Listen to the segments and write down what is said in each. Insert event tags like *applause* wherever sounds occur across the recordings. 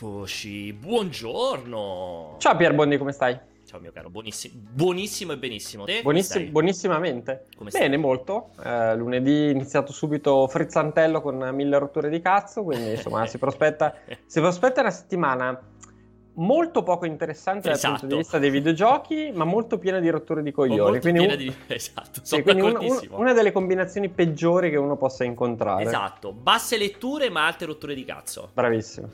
Eccoci, buongiorno. Ciao Pierbondi, come stai? Ciao mio caro, buonissimo, buonissimo e benissimo. Te Buonissi- buonissimamente. Come stai? Bene, molto. Eh, lunedì iniziato subito frizzantello con mille rotture di cazzo, quindi insomma si, prospetta, *laughs* si prospetta una settimana molto poco interessante dal Esatto. punto di vista dei videogiochi, ma molto piena di rotture di coglioni. Quindi, piena un- di... *laughs* Esatto, sì, quindi un- un- una delle combinazioni peggiori che uno possa incontrare. Esatto, basse letture ma alte rotture di cazzo. Bravissimo.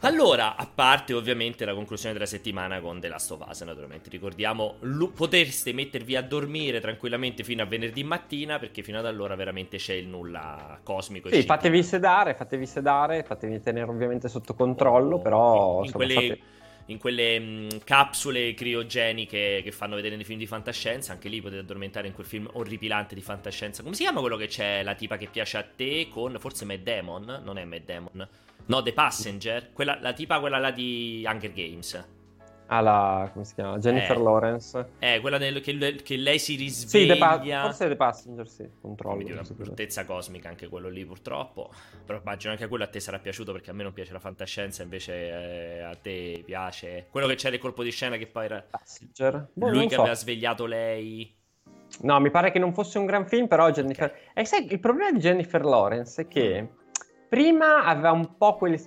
Allora, a parte ovviamente la conclusione della settimana con The Last of Us, naturalmente ricordiamo, lu- potreste mettervi a dormire tranquillamente fino a venerdì mattina perché fino ad allora veramente c'è il nulla cosmico. Sì, fatevi sedare, fatevi sedare, fatevi tenere ovviamente sotto controllo, però in, in quelle, fate- in quelle, mh, capsule criogeniche che fanno vedere nei film di fantascienza, anche lì potete addormentare in quel film orripilante di fantascienza. Come si chiama quello che c'è la tipa che piace a te con forse Matt Damon? Non è Matt Damon. No, The Passenger, quella, la tipa quella là di Hunger Games. Ah, la, come si chiama? Jennifer Eh. Lawrence. Eh, quella nel- che, che lei si Sì, The Pa- risveglia. forse The Passenger, sì, controllo. Quindi una bruttezza cosmica anche quello lì purtroppo. Però immagino anche quello a te sarà piaciuto perché a me non piace la fantascienza, invece eh, a te piace. Quello che c'era il colpo di scena che poi era Passenger? Boh, lui che so. aveva svegliato lei. No, mi pare che non fosse un gran film, però Jennifer... E sai, il problema di Jennifer Lawrence è che prima aveva un po' quel,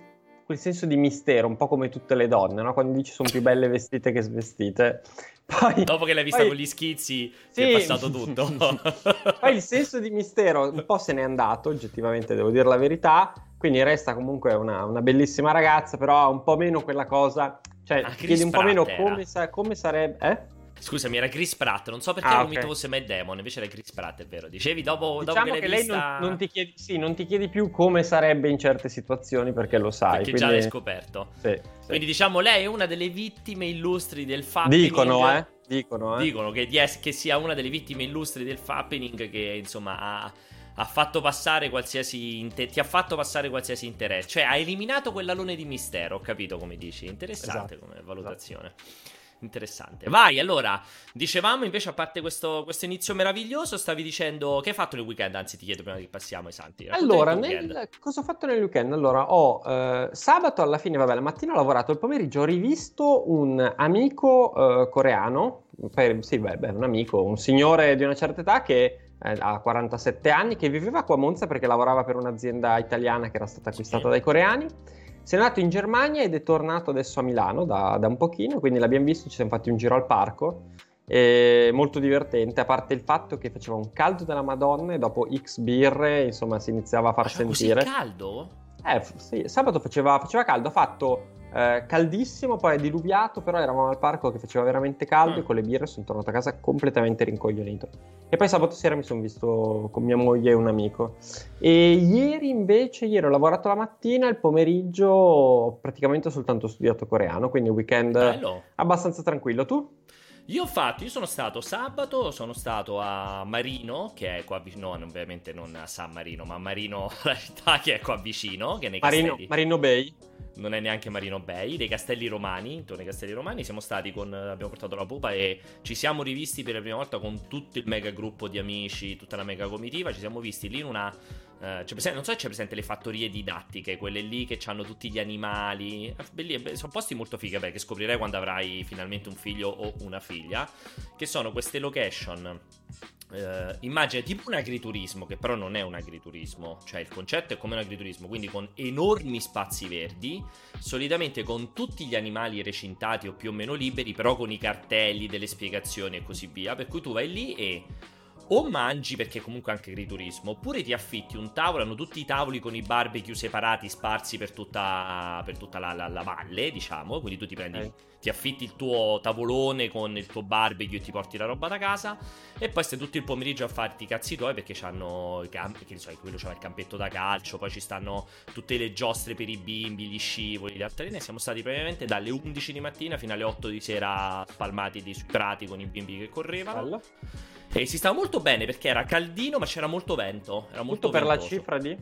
quel senso di mistero, un po' come tutte le donne, no? Quando dici sono più belle vestite che svestite. *laughs* Poi... Dopo che l'hai vista poi- con gli schizzi, Sì. è passato tutto. *laughs* Poi il senso di mistero un po' se n'è andato, oggettivamente devo dire la verità, quindi resta comunque una, una bellissima ragazza, però ha un po' meno quella cosa, cioè Ah, chiedi un po' meno come, sa- come sarebbe... Eh? Scusami, era Chris Pratt. Non so perché Ah, ero ok. convinto fosse Matt Damon. Invece era Chris Pratt, è vero. Dicevi dopo, dopo Diciamo che che, l'hai lei vista. non, non ti chiedi, sì, non ti chiedi più come sarebbe in certe situazioni perché lo sai. Perché già quindi- l'hai scoperto. sì, sì. Quindi diciamo, lei è una delle vittime illustri del fappening. Dicono, eh? Dicono, eh? Dicono che, di es- che sia una delle vittime illustri del fappening che insomma ha, ha fatto passare qualsiasi inte- ti ha fatto passare qualsiasi interesse. Cioè ha eliminato quell'alone di mistero, ho capito come dici. Interessante Esatto. come valutazione. Interessante. Vai, allora, dicevamo invece a parte questo, questo inizio meraviglioso, stavi dicendo che hai fatto nel weekend, anzi ti chiedo prima che passiamo ai santi. Allora, nel- cosa ho fatto nel weekend? Allora, ho eh, sabato alla fine, vabbè, la mattina ho lavorato, il pomeriggio ho rivisto un amico eh, coreano, per- sì, beh, beh, un amico, un signore di una certa età che eh, ha 47 anni, che viveva qua a Monza perché lavorava per un'azienda italiana che era stata acquistata Sì. dai coreani. Si è andato in Germania ed è tornato adesso a Milano da, da un pochino, quindi l'abbiamo visto, ci siamo fatti un giro al parco. Molto divertente, a parte il fatto che faceva un caldo della Madonna e dopo X birre, insomma, si iniziava a far Faceva sentire. così caldo? Eh, sì, sabato faceva, faceva caldo, ha fatto eh, caldissimo, poi è diluviato, però eravamo al parco che faceva veramente caldo Ah. e con le birre sono tornato a casa completamente rincoglionito. E poi sabato sera mi sono visto con mia moglie e un amico. E ieri invece, ieri ho lavorato la mattina, il pomeriggio ho praticamente soltanto studiato coreano, quindi un weekend Bello. abbastanza tranquillo. Tu? Io ho fatto, io sono stato sabato, sono stato a Marino, che è qua vicino, no, ovviamente non a San Marino, ma a Marino, *laughs* la città che è qua vicino, che è nei Marino, castelli. Marino Bay. Non è neanche Marino Bay, dei Castelli Romani, intorno ai Castelli Romani, siamo stati con, abbiamo portato la pupa e ci siamo rivisti per la prima volta con tutto il mega gruppo di amici, tutta la mega comitiva, ci siamo visti lì in una, eh, presente- non so se c'è presente le fattorie didattiche, quelle lì che hanno tutti gli animali, Eh, belli- be- sono posti molto fighi, beh, che scoprirai quando avrai finalmente un figlio o una figlia, che sono queste location eh, immagina tipo un agriturismo, che però non è un agriturismo, cioè il concetto è come un agriturismo, quindi con enormi spazi verdi, solitamente con tutti gli animali recintati o più o meno liberi, però con i cartelli, delle spiegazioni e così via, per cui tu vai lì e o mangi perché comunque anche agriturismo, oppure ti affitti un tavolo, hanno tutti i tavoli con i barbecue separati, sparsi per tutta, per tutta la, la- la valle, diciamo, quindi tu ti prendi, Ok. ti affitti il tuo tavolone con il tuo barbecue e ti porti la roba da casa e poi stai tutto il pomeriggio a farti i cazzi tuoi perché c'hanno i campi, che ne so, quello c'ha il campetto da calcio, poi ci stanno tutte le giostre per i bimbi, gli scivoli, le altaline, siamo stati praticamente dalle 11 di mattina fino alle 8 di sera spalmati di- sui prati con i bimbi che correvano. Bello. E si stava molto bene perché era caldino, ma c'era molto vento. Era molto Tutto per la cifra di...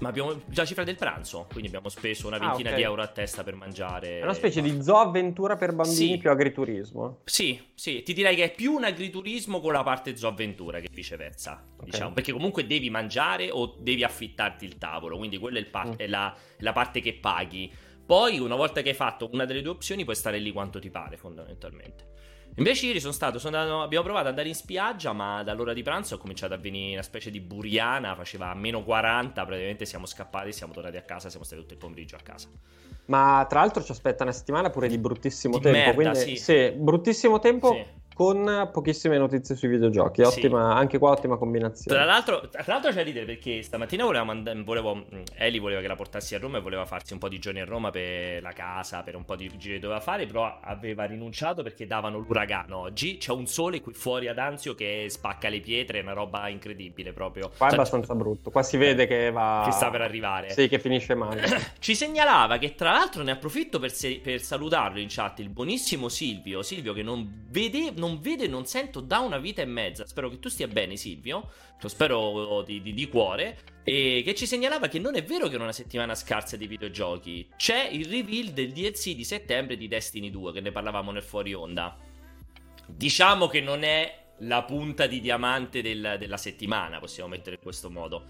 Ma abbiamo già la cifra del pranzo, quindi abbiamo speso una Ah, ventina ok. di euro a testa per mangiare. È una specie di zoo avventura per bambini Sì. più agriturismo. Sì, sì, ti direi che è più un agriturismo con la parte zooavventura che viceversa. Ok. Diciamo, perché comunque devi mangiare o devi affittarti il tavolo, quindi quella è, pa- Mm. è la, è la parte che paghi. Poi, una volta che hai fatto una delle due opzioni, puoi stare lì quanto ti pare, fondamentalmente. Invece ieri sono stato, sono andato, abbiamo provato ad andare in spiaggia, ma dall'ora di pranzo ho cominciato a venire una specie di buriana, faceva meno 40, praticamente siamo scappati, siamo tornati a casa, siamo stati tutto il pomeriggio a casa. Ma tra l'altro ci aspetta una settimana pure di bruttissimo Di tempo, merda, quindi sì. sì, bruttissimo tempo Sì. Con pochissime notizie sui videogiochi. Ottima, anche qua ottima combinazione. Tra l'altro, tra l'altro c'è ridere perché stamattina voleva manda- volevo, Eli voleva che la portassi a Roma e voleva farsi un po' di giorni a Roma per la casa, per un po' di giri che doveva fare, però aveva rinunciato perché davano l'uragano oggi. C'è un sole qui fuori ad Anzio che spacca le pietre, è una roba incredibile proprio. Qua è Cioè, abbastanza brutto. Qua si vede che va. Che sta per arrivare. Sì, che finisce male. *clears throat* Ci segnalava che tra l'altro ne approfitto per, se- per salutarlo in chat il buonissimo Silvio. Silvio che non vede, non vede, non sento da una vita e mezza. Spero che tu stia bene, Silvio. Lo spero di, di- di cuore. E che ci segnalava che non è vero che era una settimana scarsa di videogiochi. C'è il reveal del DLC di settembre di Destiny 2, che ne parlavamo nel fuori onda. Diciamo che non è la punta di diamante del- della settimana, possiamo mettere in questo modo.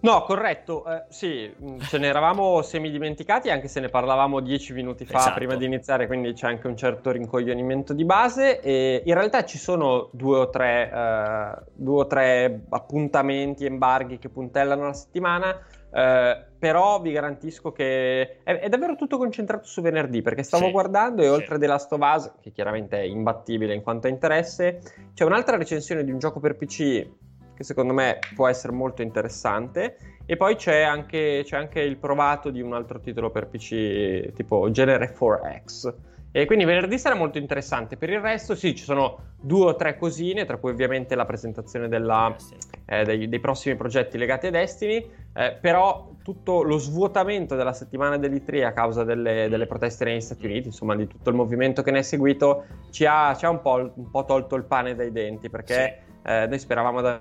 No, corretto. eh, sì, mh, ce ne eravamo semi dimenticati, anche se ne parlavamo dieci minuti fa Esatto. prima di iniziare, quindi c'è anche un certo rincoglionimento di base. E in realtà ci sono due o tre, eh, due o tre appuntamenti, embarghi che puntellano la settimana. eh, però vi garantisco che è, è davvero tutto concentrato su venerdì perché stavo Sì, guardando e sì. oltre The Last of Us, che chiaramente è imbattibile in quanto a interesse, c'è un'altra recensione di un gioco per PC che secondo me può essere molto interessante. E poi c'è anche, c'è anche il provato di un altro titolo per PC tipo Genere 4X. E quindi venerdì sarà molto interessante. Per il resto, sì, ci sono due o tre cosine, tra cui ovviamente la presentazione della, Sì. eh, dei, dei prossimi progetti legati a Destiny. eh, però tutto lo svuotamento della settimana dell'E3 a causa delle, delle proteste negli Stati Uniti, insomma, di tutto il movimento che ne è seguito, ci ha, ci ha un, po', un po' tolto il pane dai denti perché eh, noi speravamo da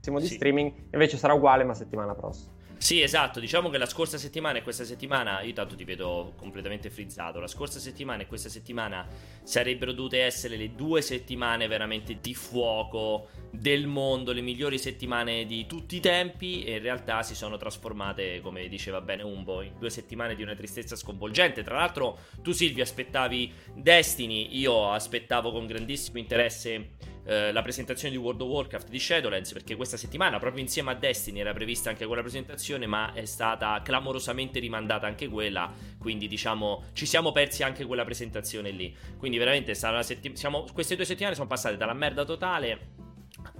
di Sì. streaming, invece sarà uguale ma settimana prossima. Sì, esatto. Diciamo che la scorsa settimana e questa settimana, io tanto ti vedo completamente frizzato. La scorsa settimana e questa settimana sarebbero dovute essere le due settimane veramente di fuoco del mondo, le migliori settimane di tutti i tempi. E in realtà si sono trasformate, come diceva bene Umbo, in due settimane di una tristezza sconvolgente. Tra l'altro, tu, Silvia, aspettavi Destiny, io aspettavo con grandissimo interesse eh, la presentazione di World of Warcraft di Shadowlands perché questa settimana proprio insieme a Destiny era prevista anche quella presentazione ma è stata clamorosamente rimandata anche quella quindi diciamo ci siamo persi anche quella presentazione lì. Quindi veramente setti- siamo- queste due settimane sono passate dalla merda totale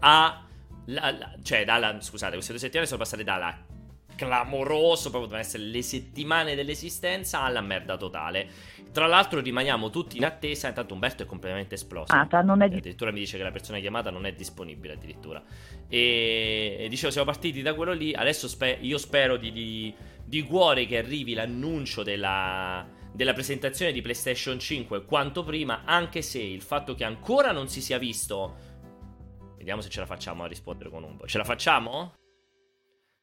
a la- la- cioè dalla scusate queste due settimane sono passate dalla clamoroso, proprio devono essere le settimane dell'esistenza alla merda totale. Tra l'altro rimaniamo tutti in attesa, intanto Umberto è completamente esploso. chiamata, non è di- Addirittura mi dice che la persona chiamata non è disponibile addirittura. E, e dicevo, siamo partiti da quello lì, adesso spe- io spero di, di, di cuore che arrivi l'annuncio della, della presentazione di PlayStation 5 quanto prima, anche se il fatto che ancora non si sia visto... Vediamo se ce la facciamo a rispondere con un po'. Ce la facciamo?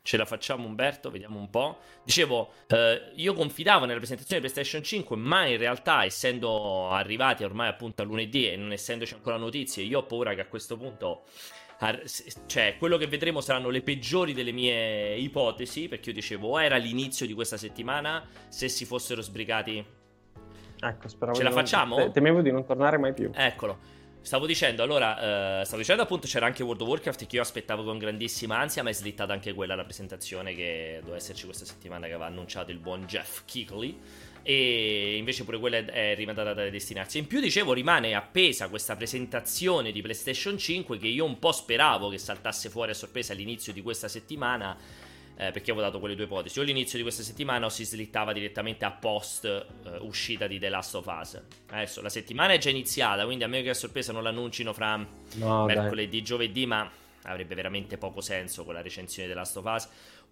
Ce la facciamo Umberto, vediamo un po'. Dicevo, eh, io confidavo nella presentazione di PlayStation 5, ma in realtà essendo arrivati ormai appunto a lunedì e non essendoci ancora notizie, io ho paura che a questo punto... Cioè, quello che vedremo saranno le peggiori delle mie ipotesi, perché io dicevo, o era l'inizio di questa settimana, se si fossero sbrigati... Ecco, speravo Ce la non- facciamo? te- Temevo di non tornare mai più. Eccolo. Stavo dicendo, allora, eh, stavo dicendo appunto c'era anche World of Warcraft che io aspettavo con grandissima ansia, ma è slittata anche quella la presentazione che doveva esserci questa settimana che aveva annunciato il buon Jeff Keighley. E invece pure quella è- rimandata da destinarsi. In più, dicevo, rimane appesa questa presentazione di PlayStation 5 che io un po' speravo che saltasse fuori a sorpresa all'inizio di questa settimana. Eh, perché avevo dato quelle due ipotesi. O all'inizio di questa settimana o si slittava direttamente a post eh, uscita di The Last of Us. Adesso la settimana è già iniziata, quindi a meno che a sorpresa non l'annuncino fra No, dai. mercoledì, giovedì, ma avrebbe veramente poco senso con la recensione The Last of Us.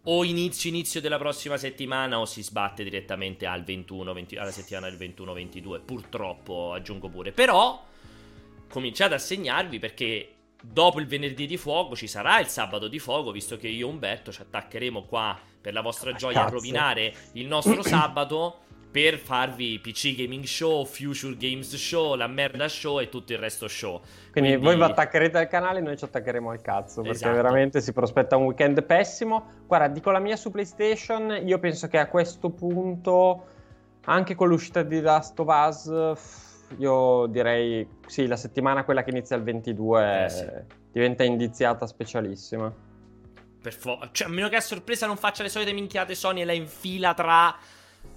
O inizio inizio della prossima settimana o si sbatte direttamente al 21, 20 alla settimana del 21-22. Purtroppo aggiungo pure. Però cominciate a segnarvi perché dopo il venerdì di fuoco ci sarà il sabato di fuoco, visto che io e Umberto ci attaccheremo qua per la vostra gioia a Cazzo. rovinare il nostro *clears throat* sabato per farvi PC Gaming Show, Future Games Show, la merda show e tutto il resto show. Quindi, Quindi... voi vi attaccherete al canale, noi ci attaccheremo al cazzo, perché esatto. veramente si prospetta un weekend pessimo. Guarda, dico la mia su PlayStation, io penso che a questo punto, anche con l'uscita di Last of Us, io direi sì, la settimana quella che inizia il 22 eh, sì. diventa indiziata specialissima. Per fo- cioè, a meno che a sorpresa non faccia le solite minchiate Sony e la infila tra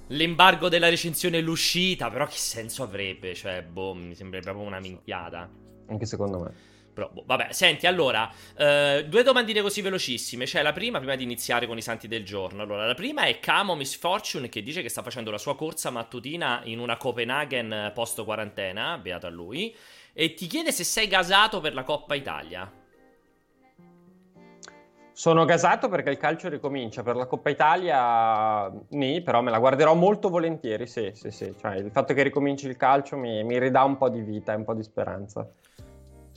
l'embargo della recensione e l'uscita, però che senso avrebbe? Cioè, boh, mi sembra proprio una minchiata. Anche secondo me. Però, boh, vabbè, senti, allora, eh, due domandine così velocissime. Cioè, la prima, prima di iniziare con i santi del giorno. Allora, la prima è Camo Miss Fortune che dice che sta facendo la sua corsa mattutina in una Copenaghen post quarantena, beato a lui, e ti chiede se sei gasato per la Coppa Italia. Sono gasato perché il calcio ricomincia. Per la Coppa Italia, nì, però me la guarderò molto volentieri. Sì, sì, sì. Cioè, il fatto che ricominci il calcio mi, mi ridà un po' di vita e un po' di speranza.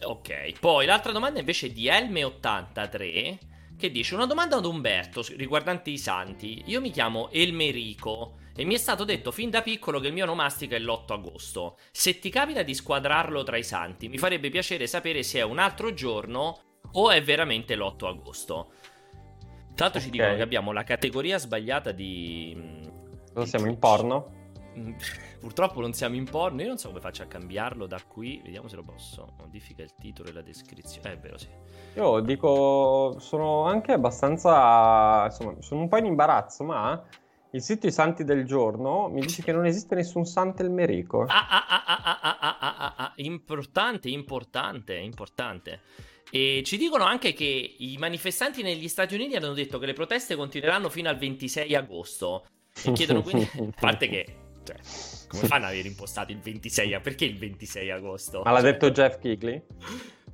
Ok, poi l'altra domanda invece è di Elme83 che dice una domanda ad Umberto riguardante i santi. Io mi chiamo Elmerico e mi è stato detto fin da piccolo che il mio nomastica è l'8 agosto. Se ti capita di squadrarlo tra i santi, mi farebbe piacere sapere se è un altro giorno o è veramente l'8 agosto. Tra l'altro okay. ci dicono che abbiamo la categoria sbagliata di... Non siamo in porno? *laughs* Purtroppo non siamo in porno. Io non so come faccio a cambiarlo da qui. Vediamo se lo posso. Modifica il titolo e la descrizione. Eh, è vero, sì. Io dico, sono anche abbastanza. Insomma, sono un po' in imbarazzo, ma il sito I Santi del Giorno mi dice che non esiste nessun santo elmerico. Ah ah, ah, ah, ah, ah, ah, ah, ah, ah, importante, importante, importante. E ci dicono anche che i manifestanti negli Stati Uniti hanno detto che le proteste continueranno fino al 26 agosto. E chiedono quindi, *laughs* a parte che cioè, come fanno ad aver impostato il 26 agosto? Perché il 26 agosto? Ma l'ha cioè, detto Jeff Kigley?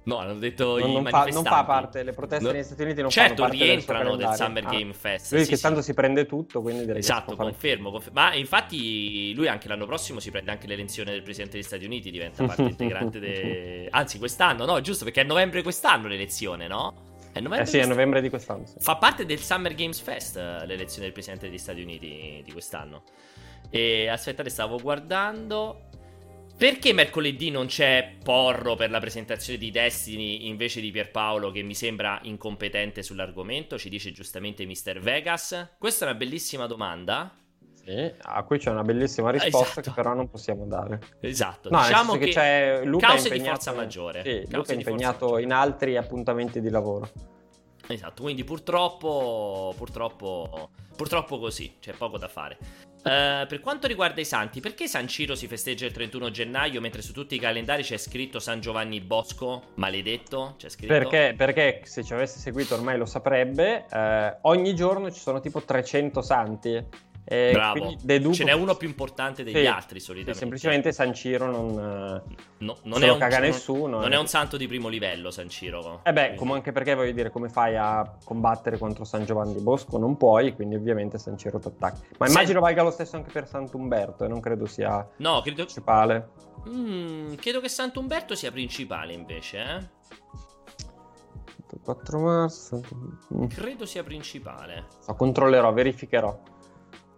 No, hanno detto non, i non manifestanti. Fa, non fa parte, le proteste no. negli Stati Uniti non certo, fanno parte rientrano del, del Summer ah. Game Fest. Lui sì, che sì. tanto si prende tutto, quindi direi Esatto, confermo, confermo, Ma infatti lui anche l'anno prossimo si prende anche l'elezione del Presidente degli Stati Uniti, diventa *laughs* parte integrante de... Anzi, quest'anno, no, giusto, perché è a novembre quest'anno l'elezione, no? È novembre, eh sì, è novembre di quest'anno. Sì. Fa parte del Summer Games Fest l'elezione del Presidente degli Stati Uniti di quest'anno. E aspettate, stavo guardando. Perché mercoledì non c'è Porro per la presentazione di Destiny invece di Pierpaolo che mi sembra incompetente sull'argomento? Ci dice giustamente Mr. Vegas. Questa è una bellissima domanda. Sì, a cui c'è una bellissima risposta esatto. che però non possiamo dare. Esatto, no, diciamo che, che c'è Luca cause impegnato, di forza maggiore. Sì, Luca è impegnato in altri appuntamenti di lavoro. Esatto, quindi purtroppo, purtroppo, purtroppo così, c'è poco da fare. Uh, per quanto riguarda i santi, perché San Ciro si festeggia il 31 gennaio mentre su tutti i calendari c'è scritto San Giovanni Bosco, maledetto? C'è scritto? Perché, perché se ci avesse seguito ormai lo saprebbe, uh, ogni giorno ci sono tipo 300 santi eh, Bravo, deduco... ce n'è uno più importante degli sì, altri solitamente. Sì, semplicemente San Ciro non, no, non è un, caga nessuno. Non, è un santo di primo livello San Ciro. Eh beh, come anche perché voglio dire, come fai a combattere contro San Giovanni Bosco? Non puoi, quindi ovviamente San Ciro ti attacca. Ma immagino Sen... valga lo stesso anche per Sant'Umberto e non credo sia no, credo... principale. Mm, credo che Sant'Umberto sia principale invece, eh? 4 marzo. Credo sia principale. Lo controllerò, verificherò.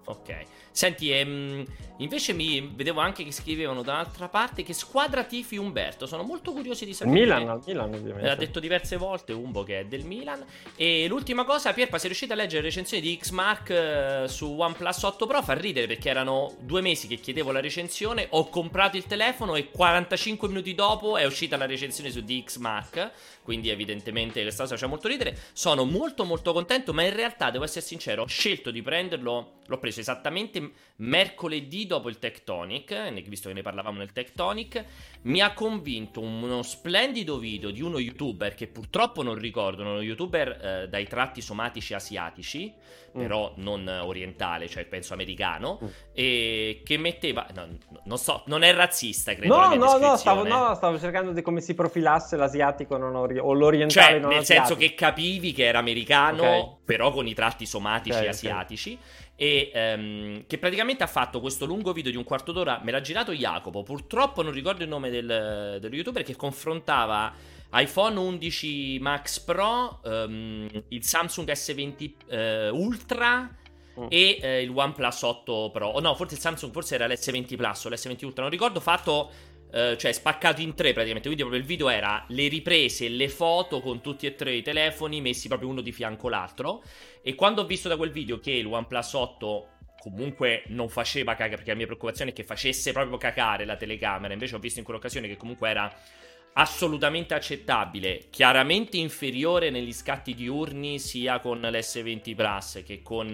Ok. Senti, ehm, invece mi vedevo anche che scrivevano dall'altra parte che squadra tifi Umberto. Sono molto curiosi di sapere. Milan, Milan ovviamente. L'ha detto diverse volte Umbo che è del Milan. E l'ultima cosa, Pierpa, sei riuscito a leggere le recensioni di X-Mark eh, su OnePlus 8 Pro? Fa ridere perché erano due mesi che chiedevo la recensione, ho comprato il telefono e 45 minuti dopo è uscita la recensione su DXMark. Quindi evidentemente questa cosa faceva molto ridere. Sono molto molto contento, ma in realtà devo essere sincero, ho scelto di prenderlo, l'ho preso esattamente mercoledì dopo il Tectonic, visto che ne parlavamo nel Tectonic, mi ha convinto uno splendido video di uno youtuber che purtroppo non ricordo, uno youtuber eh, dai tratti somatici asiatici, mm. però non orientale, cioè penso americano, mm. e che metteva... No, non so, non è razzista, credo. No, no, no stavo, no, stavo, cercando di come si profilasse l'asiatico ori- o l'orientale cioè, non nel asiatico. senso che capivi che era americano, okay. però con i tratti somatici okay, asiatici. Okay e um, che praticamente ha fatto questo lungo video di un quarto d'ora, me l'ha girato Jacopo, purtroppo non ricordo il nome del, dello youtuber che confrontava iPhone 11 Max Pro, um, il Samsung S20 uh, Ultra mm. e eh, il OnePlus 8 Pro. Oh no, forse il Samsung, forse era l'S20 Plus o l'S20 Ultra, non ricordo, fatto... Uh, cioè spaccato in tre praticamente. Quindi proprio il video era le riprese, le foto con tutti e tre i telefoni messi proprio uno di fianco l'altro. E quando ho visto da quel video che il OnePlus 8 comunque non faceva cagare, perché la mia preoccupazione è che facesse proprio cacare la telecamera, invece ho visto in quell'occasione che comunque era assolutamente accettabile, chiaramente inferiore negli scatti diurni sia con l'S20 Plus che con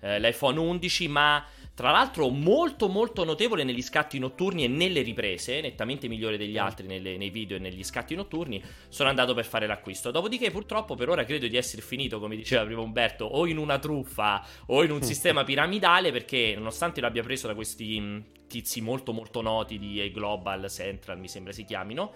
eh, l'iPhone 11, ma tra l'altro molto molto notevole negli scatti notturni e nelle riprese, nettamente migliore degli altri nelle, nei video e negli scatti notturni, sono andato per fare l'acquisto. Dopodiché purtroppo per ora credo di essere finito, come diceva prima Umberto, o in una truffa o in un *laughs* sistema piramidale perché nonostante l'abbia preso da questi tizi molto molto noti di Global Central, mi sembra si chiamino,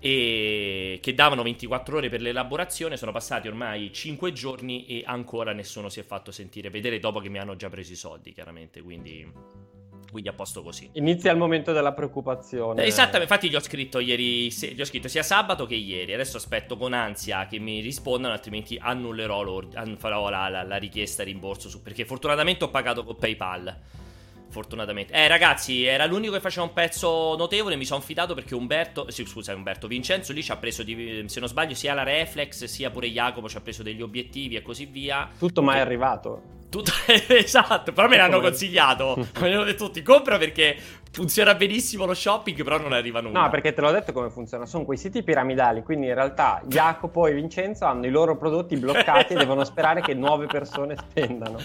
e che davano 24 ore per l'elaborazione. Sono passati ormai 5 giorni e ancora nessuno si è fatto sentire vedere dopo che mi hanno già preso i soldi, chiaramente. Quindi. Quindi a posto così. Inizia il momento della preoccupazione. Esattamente, infatti gli ho scritto ieri, gli ho scritto sia sabato che ieri. Adesso aspetto con ansia che mi rispondano, altrimenti annullerò farò la, la, la richiesta rimborso su, perché fortunatamente ho pagato con PayPal. Fortunatamente. Eh, ragazzi, era l'unico che faceva un pezzo notevole. Mi sono fidato perché Umberto. Sì, scusa, Umberto. Vincenzo lì ci ha preso, di, se non sbaglio, sia la reflex, sia pure Jacopo ci ha preso degli obiettivi e così via. Tutto mai arrivato. Tutto, *laughs* esatto, però me l'hanno consigliato. *laughs* me l'hanno detto tutti: compra perché funziona benissimo lo shopping, però non arriva nulla. No, perché te l'ho detto come funziona. Sono quei siti piramidali. Quindi in realtà Jacopo e Vincenzo hanno i loro prodotti bloccati e *laughs* devono sperare che nuove persone spendano.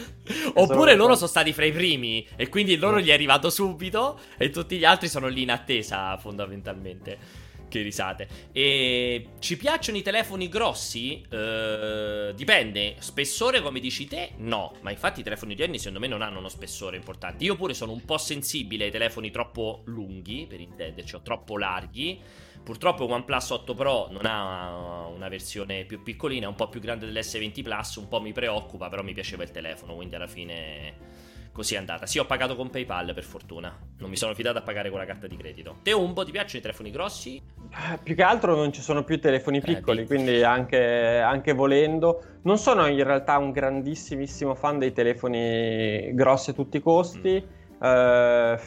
Oppure loro sono stati fra i primi e quindi loro gli è arrivato subito e tutti gli altri sono lì in attesa, fondamentalmente. Che risate. E ci piacciono i telefoni grossi? Uh, dipende. Spessore, come dici te? No. Ma infatti i telefoni di anni secondo me non hanno uno spessore importante. Io pure sono un po' sensibile ai telefoni troppo lunghi, per intenderci, o troppo larghi. Purtroppo OnePlus 8 Pro non ha una versione più piccolina, è un po' più grande dell'S20 Plus, un po' mi preoccupa, però mi piaceva il telefono, quindi alla fine Così è andata. Sì, ho pagato con PayPal per fortuna. Non mi sono fidato a pagare con la carta di credito. Te Umbo, ti piacciono i telefoni grossi? Eh, più che altro non ci sono più telefoni eh, piccoli, eh, quindi anche, anche, volendo. Non sono in realtà un grandissimissimo fan dei telefoni grossi a tutti i costi. Mm. Eh,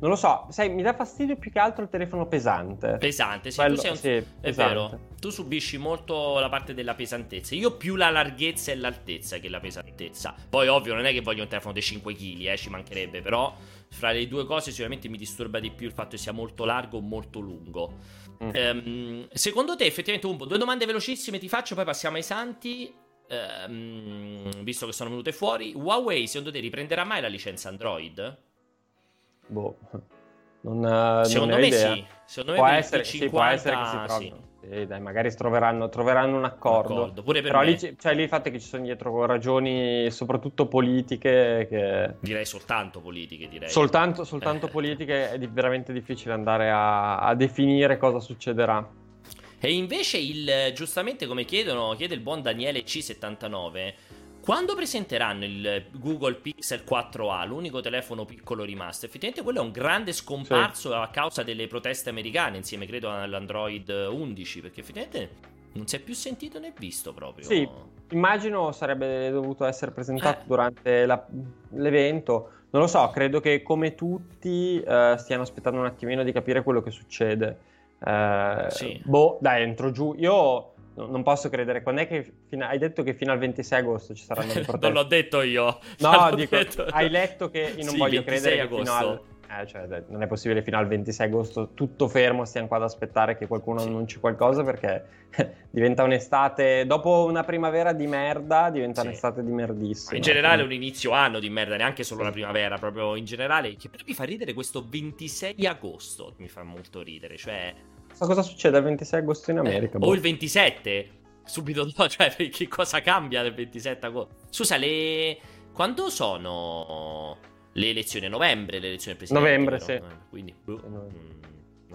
non lo so, sai, mi dà fastidio più che altro il telefono pesante. Pesante, sì, Quello, tu sei un... sì, è vero. Tu subisci molto la parte della pesantezza. Io più la larghezza e l'altezza che la pesantezza. Poi, ovvio, non è che voglio un telefono di 5 kg, eh, ci mancherebbe, però fra le due cose sicuramente mi disturba di più il fatto che sia molto largo o molto lungo. Mm. Ehm, secondo te, effettivamente, un po', due domande velocissime ti faccio, poi passiamo ai santi. Ehm, visto che sono venute fuori, Huawei secondo te riprenderà mai la licenza Android? Boh. Non, eh, Secondo non me idea. sì. Secondo me può essere, 50, sì, può essere che si trovino. Sì. Sì, dai, magari troveranno, troveranno un accordo. accordo. Pure per Però me. lì, cioè, lì il fatto è che ci sono dietro ragioni soprattutto politiche. Che... Direi soltanto politiche. Direi. Soltanto, *laughs* soltanto eh. politiche è veramente difficile andare a, a definire cosa succederà. E invece il giustamente come chiedono, chiede il buon Daniele C79, quando presenteranno il Google Pixel 4a, l'unico telefono piccolo rimasto, effettivamente quello è un grande scomparso sì. a causa delle proteste americane, insieme credo all'Android 11, perché effettivamente non si è più sentito né visto proprio. Sì, immagino sarebbe dovuto essere presentato eh. durante la, l'evento. Non lo so, credo che come tutti uh, stiano aspettando un attimino di capire quello che succede. Uh, sì. Boh, dai, entro giù. Io non posso credere. Quando è che fino, hai detto che fino al 26 agosto ci saranno *laughs* le proteste? non l'ho detto io. No, *laughs* dico, detto... hai letto che io non sì, voglio credere agosto. fino al eh, cioè, non è possibile fino al 26 agosto tutto fermo, stiamo qua ad aspettare che qualcuno sì. annunci qualcosa perché *laughs* diventa un'estate, dopo una primavera di merda, diventa sì. un'estate di merdissimo. In generale quindi... un inizio anno di merda, neanche solo sì. la primavera, proprio in generale, che però mi fa ridere questo 26 agosto, mi fa molto ridere, cioè So cosa succede il 26 agosto in America? Eh, boh. O il 27, subito dopo, *laughs* cioè che cosa cambia del 27 agosto? Scusa, le... quando sono le elezioni? Novembre le elezioni presidenziali? Novembre, sì. Quindi, boh,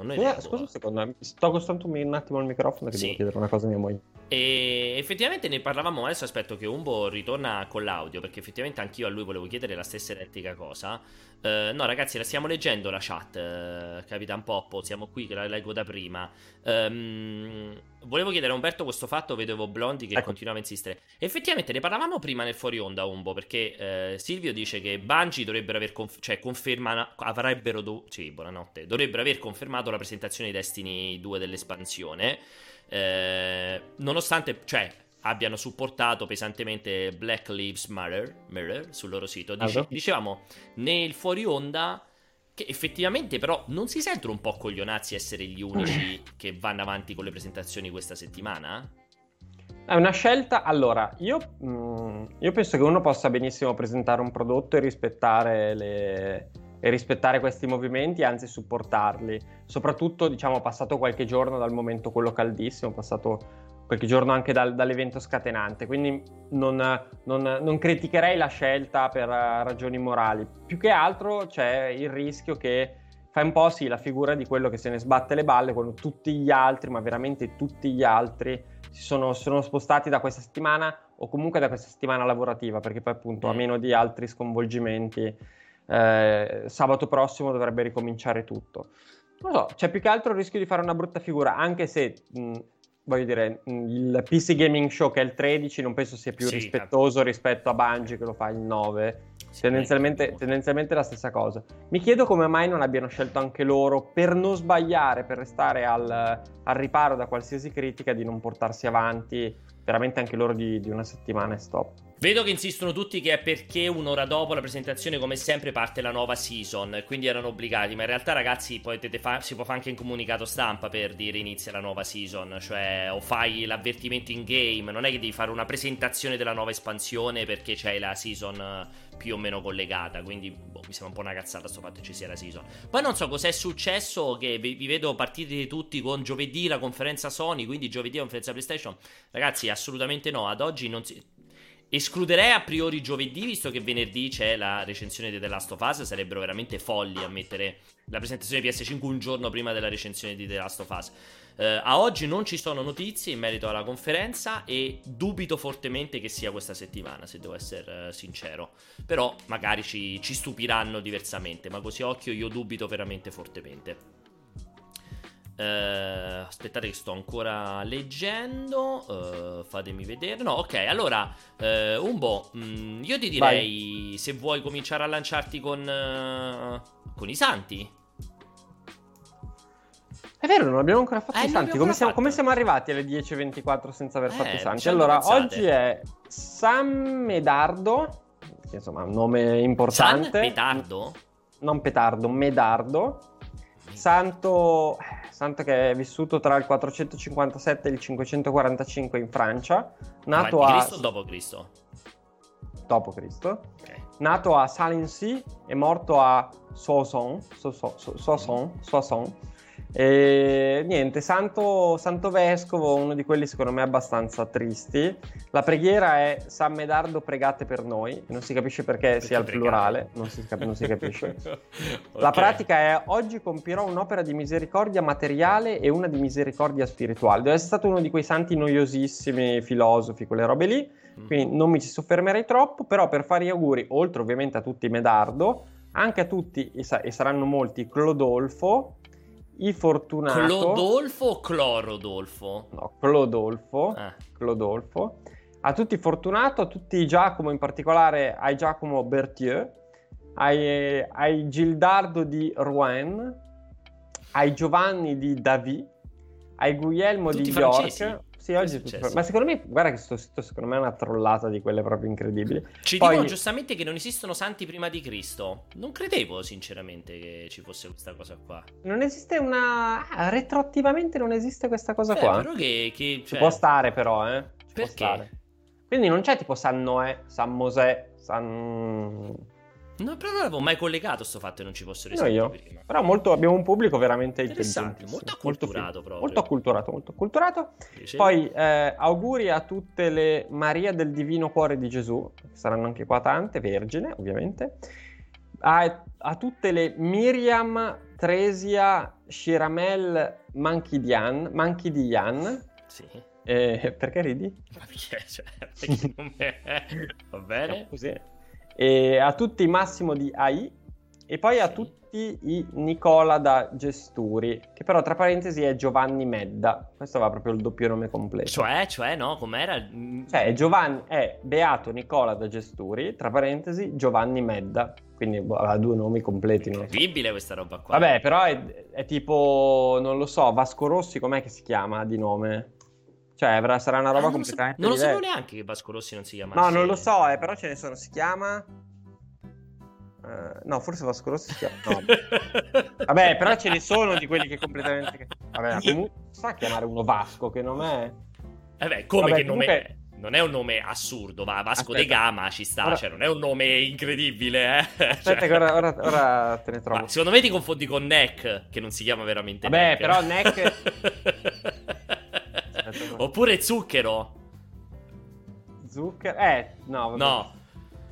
non Non scusa, scusa un secondo, sto costando un attimo il microfono che sì. devo chiedere una cosa a mia moglie. E effettivamente ne parlavamo adesso. Aspetto che Umbo ritorna con l'audio. Perché effettivamente anch'io a lui volevo chiedere la stessa identica cosa. Uh, no, ragazzi, la stiamo leggendo la chat, uh, Capitan Poppo. Siamo qui che la leggo da prima. Um, volevo chiedere a Umberto questo fatto. Vedevo Blondi che ecco. continuava a insistere. Effettivamente ne parlavamo prima nel fuori onda, Umbo. Perché uh, Silvio dice che Bungie dovrebbero aver conf- cioè, conferma- avrebbero. Do- sì, buonanotte. Dovrebbero aver confermato la presentazione di Destiny 2 dell'espansione. Eh, nonostante, cioè, abbiano supportato pesantemente Black Lives Matter, Matter sul loro sito. Dice, dicevamo nel fuori onda che effettivamente però non si sentono un po' coglionazzi essere gli unici che vanno avanti con le presentazioni questa settimana? È una scelta. Allora, io, mh, mm, io penso che uno possa benissimo presentare un prodotto e rispettare le, e rispettare questi movimenti, anzi supportarli. Soprattutto, diciamo, passato qualche giorno dal momento quello caldissimo, passato qualche giorno anche dal, dall'evento scatenante, quindi non, non, non, criticherei la scelta per ragioni morali. Più che altro c'è il rischio che fai un po' sì la figura di quello che se ne sbatte le balle quando tutti gli altri, ma veramente tutti gli altri, si sono, sono spostati da questa settimana o comunque da questa settimana lavorativa, perché poi appunto a mm. meno di altri sconvolgimenti eh, sabato prossimo dovrebbe ricominciare tutto. Non so, c'è più che altro il rischio di fare una brutta figura, anche se, mh, voglio dire, mh, il PC Gaming Show che è il 13 non penso sia più sì, rispettoso rispetto a Bungie che lo fa il 9. Sì, tendenzialmente, tendenzialmente la stessa cosa. Mi chiedo come mai non abbiano scelto anche loro, per non sbagliare, per restare al, al riparo da qualsiasi critica, di non portarsi avanti veramente anche loro di, di una settimana e stop. Vedo che insistono tutti che è perché un'ora dopo la presentazione, come sempre, parte la nuova season. Quindi erano obbligati. Ma in realtà, ragazzi, fa- si può fare anche un comunicato stampa per dire inizia la nuova season. Cioè, o fai l'avvertimento in game. Non è che devi fare una presentazione della nuova espansione perché c'è la season più o meno collegata. Quindi boh, mi sembra un po' una cazzata sto fatto che ci sia la season. Poi non so cos'è successo. Che vi, vi vedo partiti tutti con giovedì la conferenza Sony. Quindi giovedì la conferenza PlayStation. Ragazzi, assolutamente no. Ad oggi non si Escluderei a priori giovedì, visto che venerdì c'è la recensione di The Last of Us. Sarebbero veramente folli a mettere la presentazione PS5 un giorno prima della recensione di The Last of Us. Uh, a oggi non ci sono notizie in merito alla conferenza e dubito fortemente che sia questa settimana, se devo essere uh, sincero. Però magari ci, ci stupiranno diversamente, ma così occhio io dubito veramente fortemente. Uh, aspettate che sto ancora leggendo. Uh, fatemi vedere. No, ok. Allora, uh, Umbo, mh, mm, io ti direi Vai. se vuoi cominciare a lanciarti con, con i santi. È vero, non abbiamo ancora fatto eh, i santi. Come siamo, come siamo, arrivati alle 10.24 senza aver eh, fatto i santi? Allora, oggi è San Medardo. Che insomma è un nome importante. San Petardo? Non Petardo, Medardo. Santo santo che è vissuto tra il 457 e il 545 in Francia, nato a... Cristo o dopo Cristo? Dopo Cristo. Okay. Nato a Salincy e morto a Soissons, Soissons, Soissons, e niente, santo, santo, vescovo, uno di quelli secondo me abbastanza tristi. La preghiera è San Medardo pregate per noi, non si capisce perché, perché sia il plurale, non si, non si capisce. *laughs* okay. La pratica è oggi compierò un'opera di misericordia materiale e una di misericordia spirituale. Deve essere stato uno di quei santi noiosissimi filosofi, quelle robe lì, mm. quindi non mi ci soffermerei troppo, però per fare gli auguri, oltre ovviamente a tutti Medardo, anche a tutti, e saranno molti, Clodolfo, i Fortunato. Clodolfo o Clorodolfo? No, Clodolfo. Eh. Clodolfo. A tutti Fortunato, a tutti Giacomo, in particolare ai Giacomo Berthieu, ai, ai Gildardo di Rouen, ai Giovanni di Davy, ai Guglielmo tutti di francesi. Sì, oggi tutto... Ma secondo me, guarda che questo sito secondo me è una trollata di quelle proprio incredibili. Ci Poi... dicono giustamente che non esistono santi prima di Cristo. Non credevo sinceramente che ci fosse questa cosa qua. Non esiste una... Ah, retroattivamente non esiste questa cosa eh, qua. Però che... che cioè... Ci può stare però, eh. Ci Perché? Quindi non c'è tipo San Noè, San Mosè, San... No, però non avevo mai collegato questo fatto e non ci fossero no, io. prima. Però molto, abbiamo un pubblico veramente interessante. Molto acculturato proprio. Molto acculturato, molto acculturato. Poi eh, auguri a tutte le Maria del Divino Cuore di Gesù, saranno anche qua tante, vergine ovviamente. A, a tutte le Miriam, Tresia, Shiramel Mankidian, Mankidian. Sì. Eh, perché ridi? Ma perché? *laughs* Cioè, perché non è... Va bene? Così. E a tutti Massimo di AI e poi a tutti i Nicola da Gesturi, che però tra parentesi è Giovanni Medda. Questo va proprio il doppio nome completo. Cioè, cioè, no, com'era? Cioè, è Giovanni è Beato Nicola da Gesturi, tra parentesi Giovanni Medda. Quindi boh, ha due nomi completi. Lo so. Incredibile questa roba qua. Vabbè, però è, è tipo, non lo so, Vasco Rossi, com'è che si chiama di nome? Cioè, avrà- sarà una Ah, roba non lo, so- completamente non lo sapevo diversa. neanche che Vasco Rossi non si chiama No, non lo so, eh, però ce ne sono. Si chiama. eh, no, forse Vasco Rossi si chiama. No. *laughs* Vabbè, però ce ne sono di quelli che completamente. Vabbè, comunque sa chiamare uno Vasco, che non è. Eh beh, come Vabbè, che nome... comunque- Non è un nome assurdo, va, Vasco de Aspetta. Gama ci sta, Ora- cioè non è un nome incredibile, eh. Aspetta, Cioè- ora, ora- ora te ne trovo. Ma secondo me ti confondi con Neck, che non si chiama veramente Vabbè, Neck. però Neck- *laughs* *laughs* Oppure Zucchero. Zuccher. Eh, no, vabbè. No.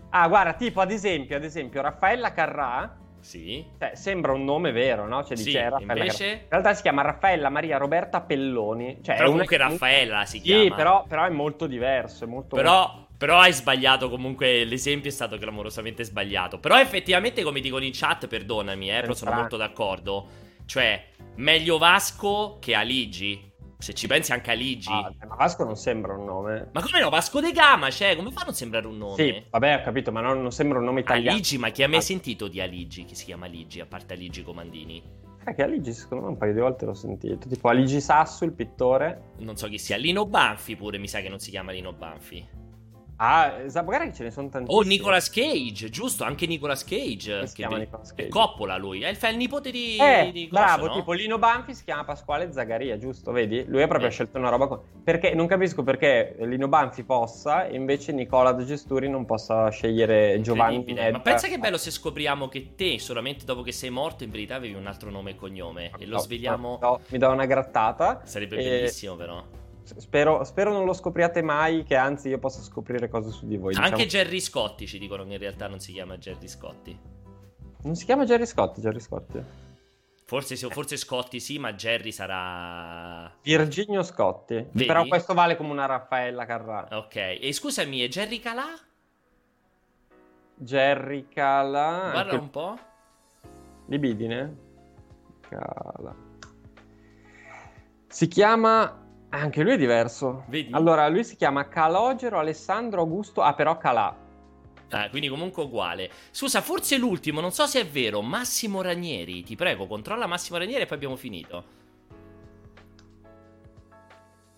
Ah, guarda, tipo ad esempio, ad esempio, Raffaella Carrà. Sì. Cioè, sembra un nome vero, no? Cioè, Sì, dice eh, Raffaella invece- Carrà. In realtà si chiama Raffaella Maria Roberta Pelloni. Cioè, è Però una- comunque Raffaella si Sì, chiama. però, però è molto diverso. È molto Però, però hai sbagliato comunque, l'esempio è stato clamorosamente sbagliato. Però effettivamente, come dicono in chat, perdonami, eh, però sono molto d'accordo. Cioè, meglio Vasco che Aligi. Se ci pensi anche Aligi. Ah, ma Vasco non sembra un nome. Ma come no? Vasco de Gama, cioè, come fa a non sembrare un nome? Sì, vabbè, ho capito, ma non, non sembra un nome italiano. Aligi, ma chi ha mai Ah. sentito di Aligi? Che si chiama Aligi, a parte Aligi Comandini? Sai che Aligi, secondo me, un paio di volte l'ho sentito. Tipo Aligi Sasso, il pittore. Non so chi sia. Lino Banfi pure, mi sa che non si chiama Lino Banfi. Ah, magari ce ne sono tantissimi. Oh, Nicolas Cage, giusto, anche Nicolas Cage. Come si che chiama di- Nicolas è Cage? Coppola lui, è il, fa il nipote di... Eh, di coso, bravo, no? tipo Lino Banfi si chiama Pasquale Zagaria, giusto? Vedi? Lui ha proprio Eh. scelto una roba... co- Perché non capisco perché Lino Banfi possa e invece Nicola De Gesturi non possa scegliere Giovanni. Nedda. Ma pensa che bello se scopriamo che te, solamente dopo che sei morto, in verità avevi un altro nome e cognome. E lo No, svegliamo... no, mi do una grattata. Sarebbe E- bellissimo, però. Spero, spero non lo scopriate mai, che anzi io possa scoprire cose su di voi. Anche diciamo. Jerry Scotti ci dicono che in realtà non si chiama Jerry Scotti. Non si chiama Jerry Scotti, Jerry Scotti. Forse, se- forse Scotti sì, ma Jerry sarà... Virginio Scotti. Vedi? Però questo vale come una Raffaella Carrà. Ok, e scusami, è Jerry Calà? Jerry Cala. Guarda anche- un po'. Libidine? Cala. Si chiama. Anche lui è diverso. Vedi? Allora, lui si chiama Calogero Alessandro Augusto. Ah, però Calà. Ah, quindi comunque uguale. Scusa, forse l'ultimo, non so se è vero. Massimo Ranieri, ti prego, controlla Massimo Ranieri e poi abbiamo finito.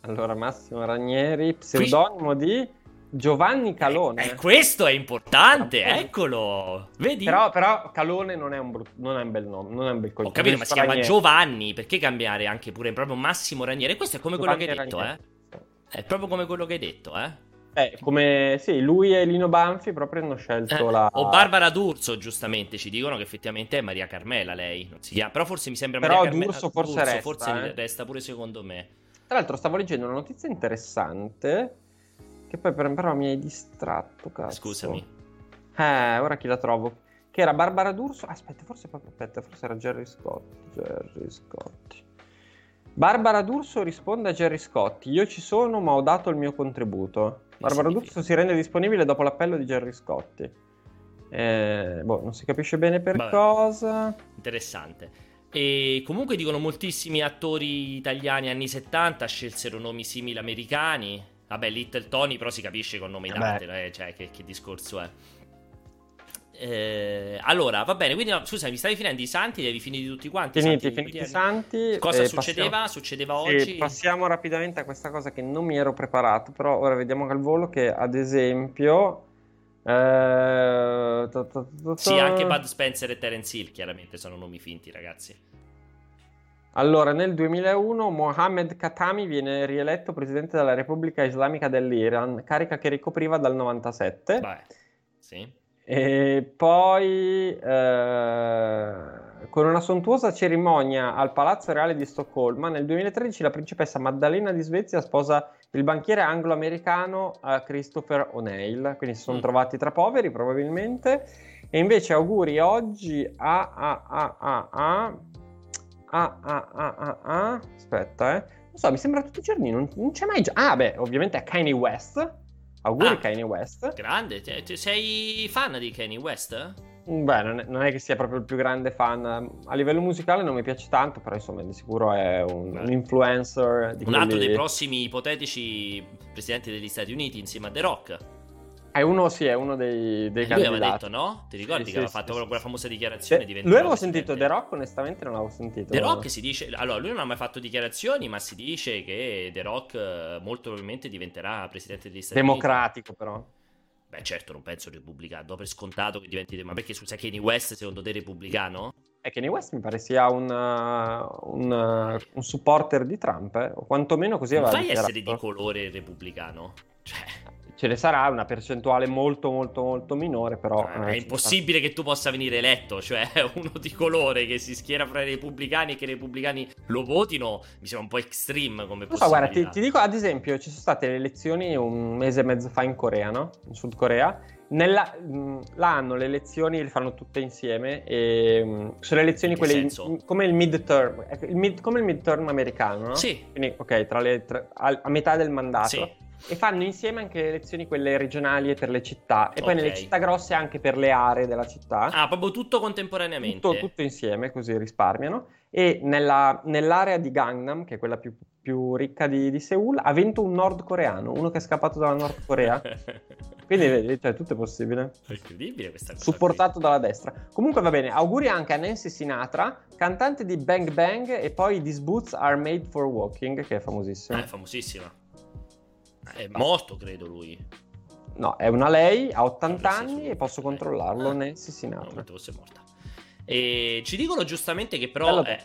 Allora, Massimo Ranieri, pseudonimo di Giovanni Calone. Eh, questo è importante, Appunto. eccolo. Vedi? Però, però Calone non è un, brut- non è un bel nome, non è un bel Ho cognome. capito, ma si chiama. Giovanni, perché cambiare anche pure proprio Massimo Ranieri? Questo è come quello che hai Giovanni detto, eh. È proprio come quello che hai detto, eh. Eh, come sì, lui e Lino Banfi proprio hanno scelto Eh, la. O Barbara D'Urso, giustamente, ci dicono che effettivamente è Maria Carmela lei. Non si chiama- Però forse mi sembra Però Maria Carmela. D'Urso forse resta, forse eh. resta pure secondo me. Tra l'altro, stavo leggendo una notizia interessante. Che poi per- però mi hai distratto, cazzo. Scusami. Eh, ora chi la trovo? Che era Barbara D'Urso. Aspetta, forse proprio. Aspetta, forse era Jerry Scotti. Jerry Scotti. Barbara D'Urso risponde a Jerry Scotti. Io ci sono, ma ho dato il mio contributo. Barbara? D'Urso si rende disponibile dopo l'appello di Jerry Scotti. Eh, boh, non si capisce bene per Vabbè. cosa. Interessante. E comunque dicono moltissimi attori italiani anni 70 scelsero nomi simili americani. Vabbè, Little Tony, però si capisce con nome Vabbè. d'arte, eh, cioè che, che discorso è. Eh, allora, va bene, quindi no, scusa, mi stavi finendo i santi, li avevi finiti tutti quanti? Finiti, santi finiti i santi. Cosa eh, succedeva? passiamo- Succedeva Sì, oggi? passiamo rapidamente a questa cosa che non mi ero preparato, però ora vediamo al volo che ad esempio... eh, Sì, anche Bud Spencer e Terence Hill, chiaramente sono nomi finti, ragazzi. Allora, nel 2001 Mohammed Khatami viene rieletto presidente della Repubblica Islamica dell'Iran, carica che ricopriva dal 97. Beh, sì. E poi, eh, con una sontuosa cerimonia al Palazzo Reale di Stoccolma, nel 2013 la principessa Maddalena di Svezia sposa il banchiere anglo-americano eh, Christopher O'Neill. Quindi si sono Mm. trovati tra poveri, probabilmente. E invece auguri oggi a, a, a, a, a ah, ah, ah, ah, ah. Aspetta, eh. Non so, mi sembra tutti i giorni, non, non c'è mai... Gi- ah, beh, ovviamente è Kanye West. Auguri Ah. Kanye West. Grande, te- te- sei fan di Kanye West? Beh, non è, non è che sia proprio il più grande fan. A livello musicale non mi piace tanto, però insomma, di sicuro è un, un influencer. Un altro quelli- dei prossimi ipotetici presidenti degli Stati Uniti insieme a The Rock. È uno, sì, è uno dei, dei E lui aveva candidati. detto, no? Ti ricordi Sì, che aveva sì, fatto sì, quella, famosa dichiarazione? Diventerò lui avevo sentito The Rock, onestamente non avevo sentito. The Rock si dice, allora lui non ha mai fatto dichiarazioni, ma si dice che The Rock eh, molto probabilmente diventerà presidente degli Stati Democratico, però. Uniti. Beh, certo, non penso repubblicano, do per scontato che diventi ma perché scusa Kanye West secondo te è repubblicano? È che Kanye West mi pare sia un, uh, un, un supporter di Trump, eh, o quantomeno così aveva fai essere di dichiarato. colore repubblicano. Cioè, Ce ne sarà una percentuale molto, molto, molto minore, però... è eh, impossibile che tu possa venire eletto, cioè *laughs* uno di colore che si schiera fra i repubblicani e che i repubblicani lo votino, mi sembra un po' extreme come so, guarda, ti, ti dico ad esempio, ci sono state le elezioni un mese e mezzo fa in Corea, no? In Sud Corea. Nella, mh, là hanno le elezioni, le fanno tutte insieme e mh, sono le elezioni quelle in- come il midterm, ecco, il mid- come il midterm americano, no? Sì, Quindi, ok, tra le, tra- a, a metà del mandato. sì. E fanno insieme anche le elezioni quelle regionali e per le città. E poi nelle città grosse anche per le aree della città. Ah, proprio tutto contemporaneamente. tutto, tutto insieme, così risparmiano. E nella- nell'area di Gangnam, che è quella più, più ricca di, di Seoul, ha vinto un nordcoreano, uno che è scappato dalla Nord Corea. *laughs* Quindi vedi, cioè, tutto è possibile. È incredibile questa cosa. Supportato dalla destra. Comunque va bene, auguri anche a Nancy Sinatra, cantante di Bang Bang e poi These Boots Are Made for Walking, che è qui. famosissima. Ah, è famosissima. È morto, credo lui. No, è una lei, ha 80 Adesso anni e posso controllarlo, Nancy Sinatra. No, fosse morta. E ci dicono giustamente che però Bello. eh,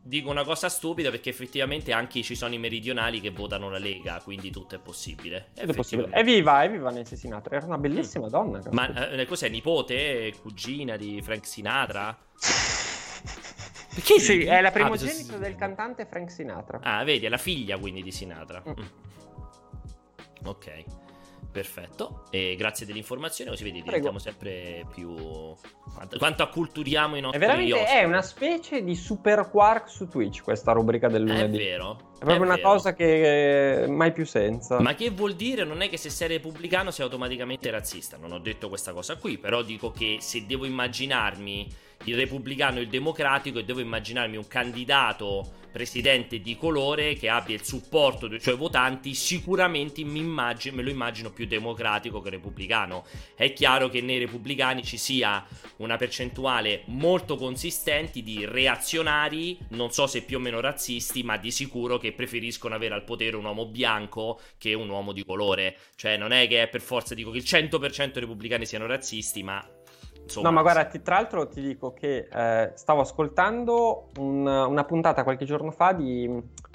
dico una cosa stupida perché effettivamente anche ci sono i meridionali che votano la Lega, quindi tutto è possibile. È possibile. Evviva, evviva Nancy Sinatra, era una bellissima donna. cazzo. Ma eh, cos'è? Nipote? Cugina di Frank Sinatra? *laughs* Perché Sì, è la Ah, primogenita bisogna- del cantante Frank Sinatra. Ah, vedi, è la figlia quindi di Sinatra. Mm. Ok, perfetto. E grazie dell'informazione, così vedi, Prego. diventiamo sempre più. Quanto, quanto acculturiamo i È nostri veramente ospiti. è una specie di super quark su Twitch questa rubrica del È lunedì. vero. È proprio una vero. cosa che eh, mai più senza. Ma che vuol dire? Non è che se sei repubblicano sei automaticamente razzista. Non ho detto questa cosa qui, però dico che se devo immaginarmi il repubblicano e il democratico e devo immaginarmi un candidato presidente di colore che abbia il supporto dei suoi votanti, sicuramente immagino- me lo immagino più democratico che repubblicano. È chiaro che nei repubblicani ci sia una percentuale molto consistente di reazionari, non so se più o meno razzisti, ma di sicuro che preferiscono avere al potere un uomo bianco che un uomo di colore. Cioè, non è che per forza dico che il 100% dei repubblicani siano razzisti, ma insomma. No, ma guarda, ti- tra l'altro ti dico che eh, stavo ascoltando un- una puntata qualche giorno fa di,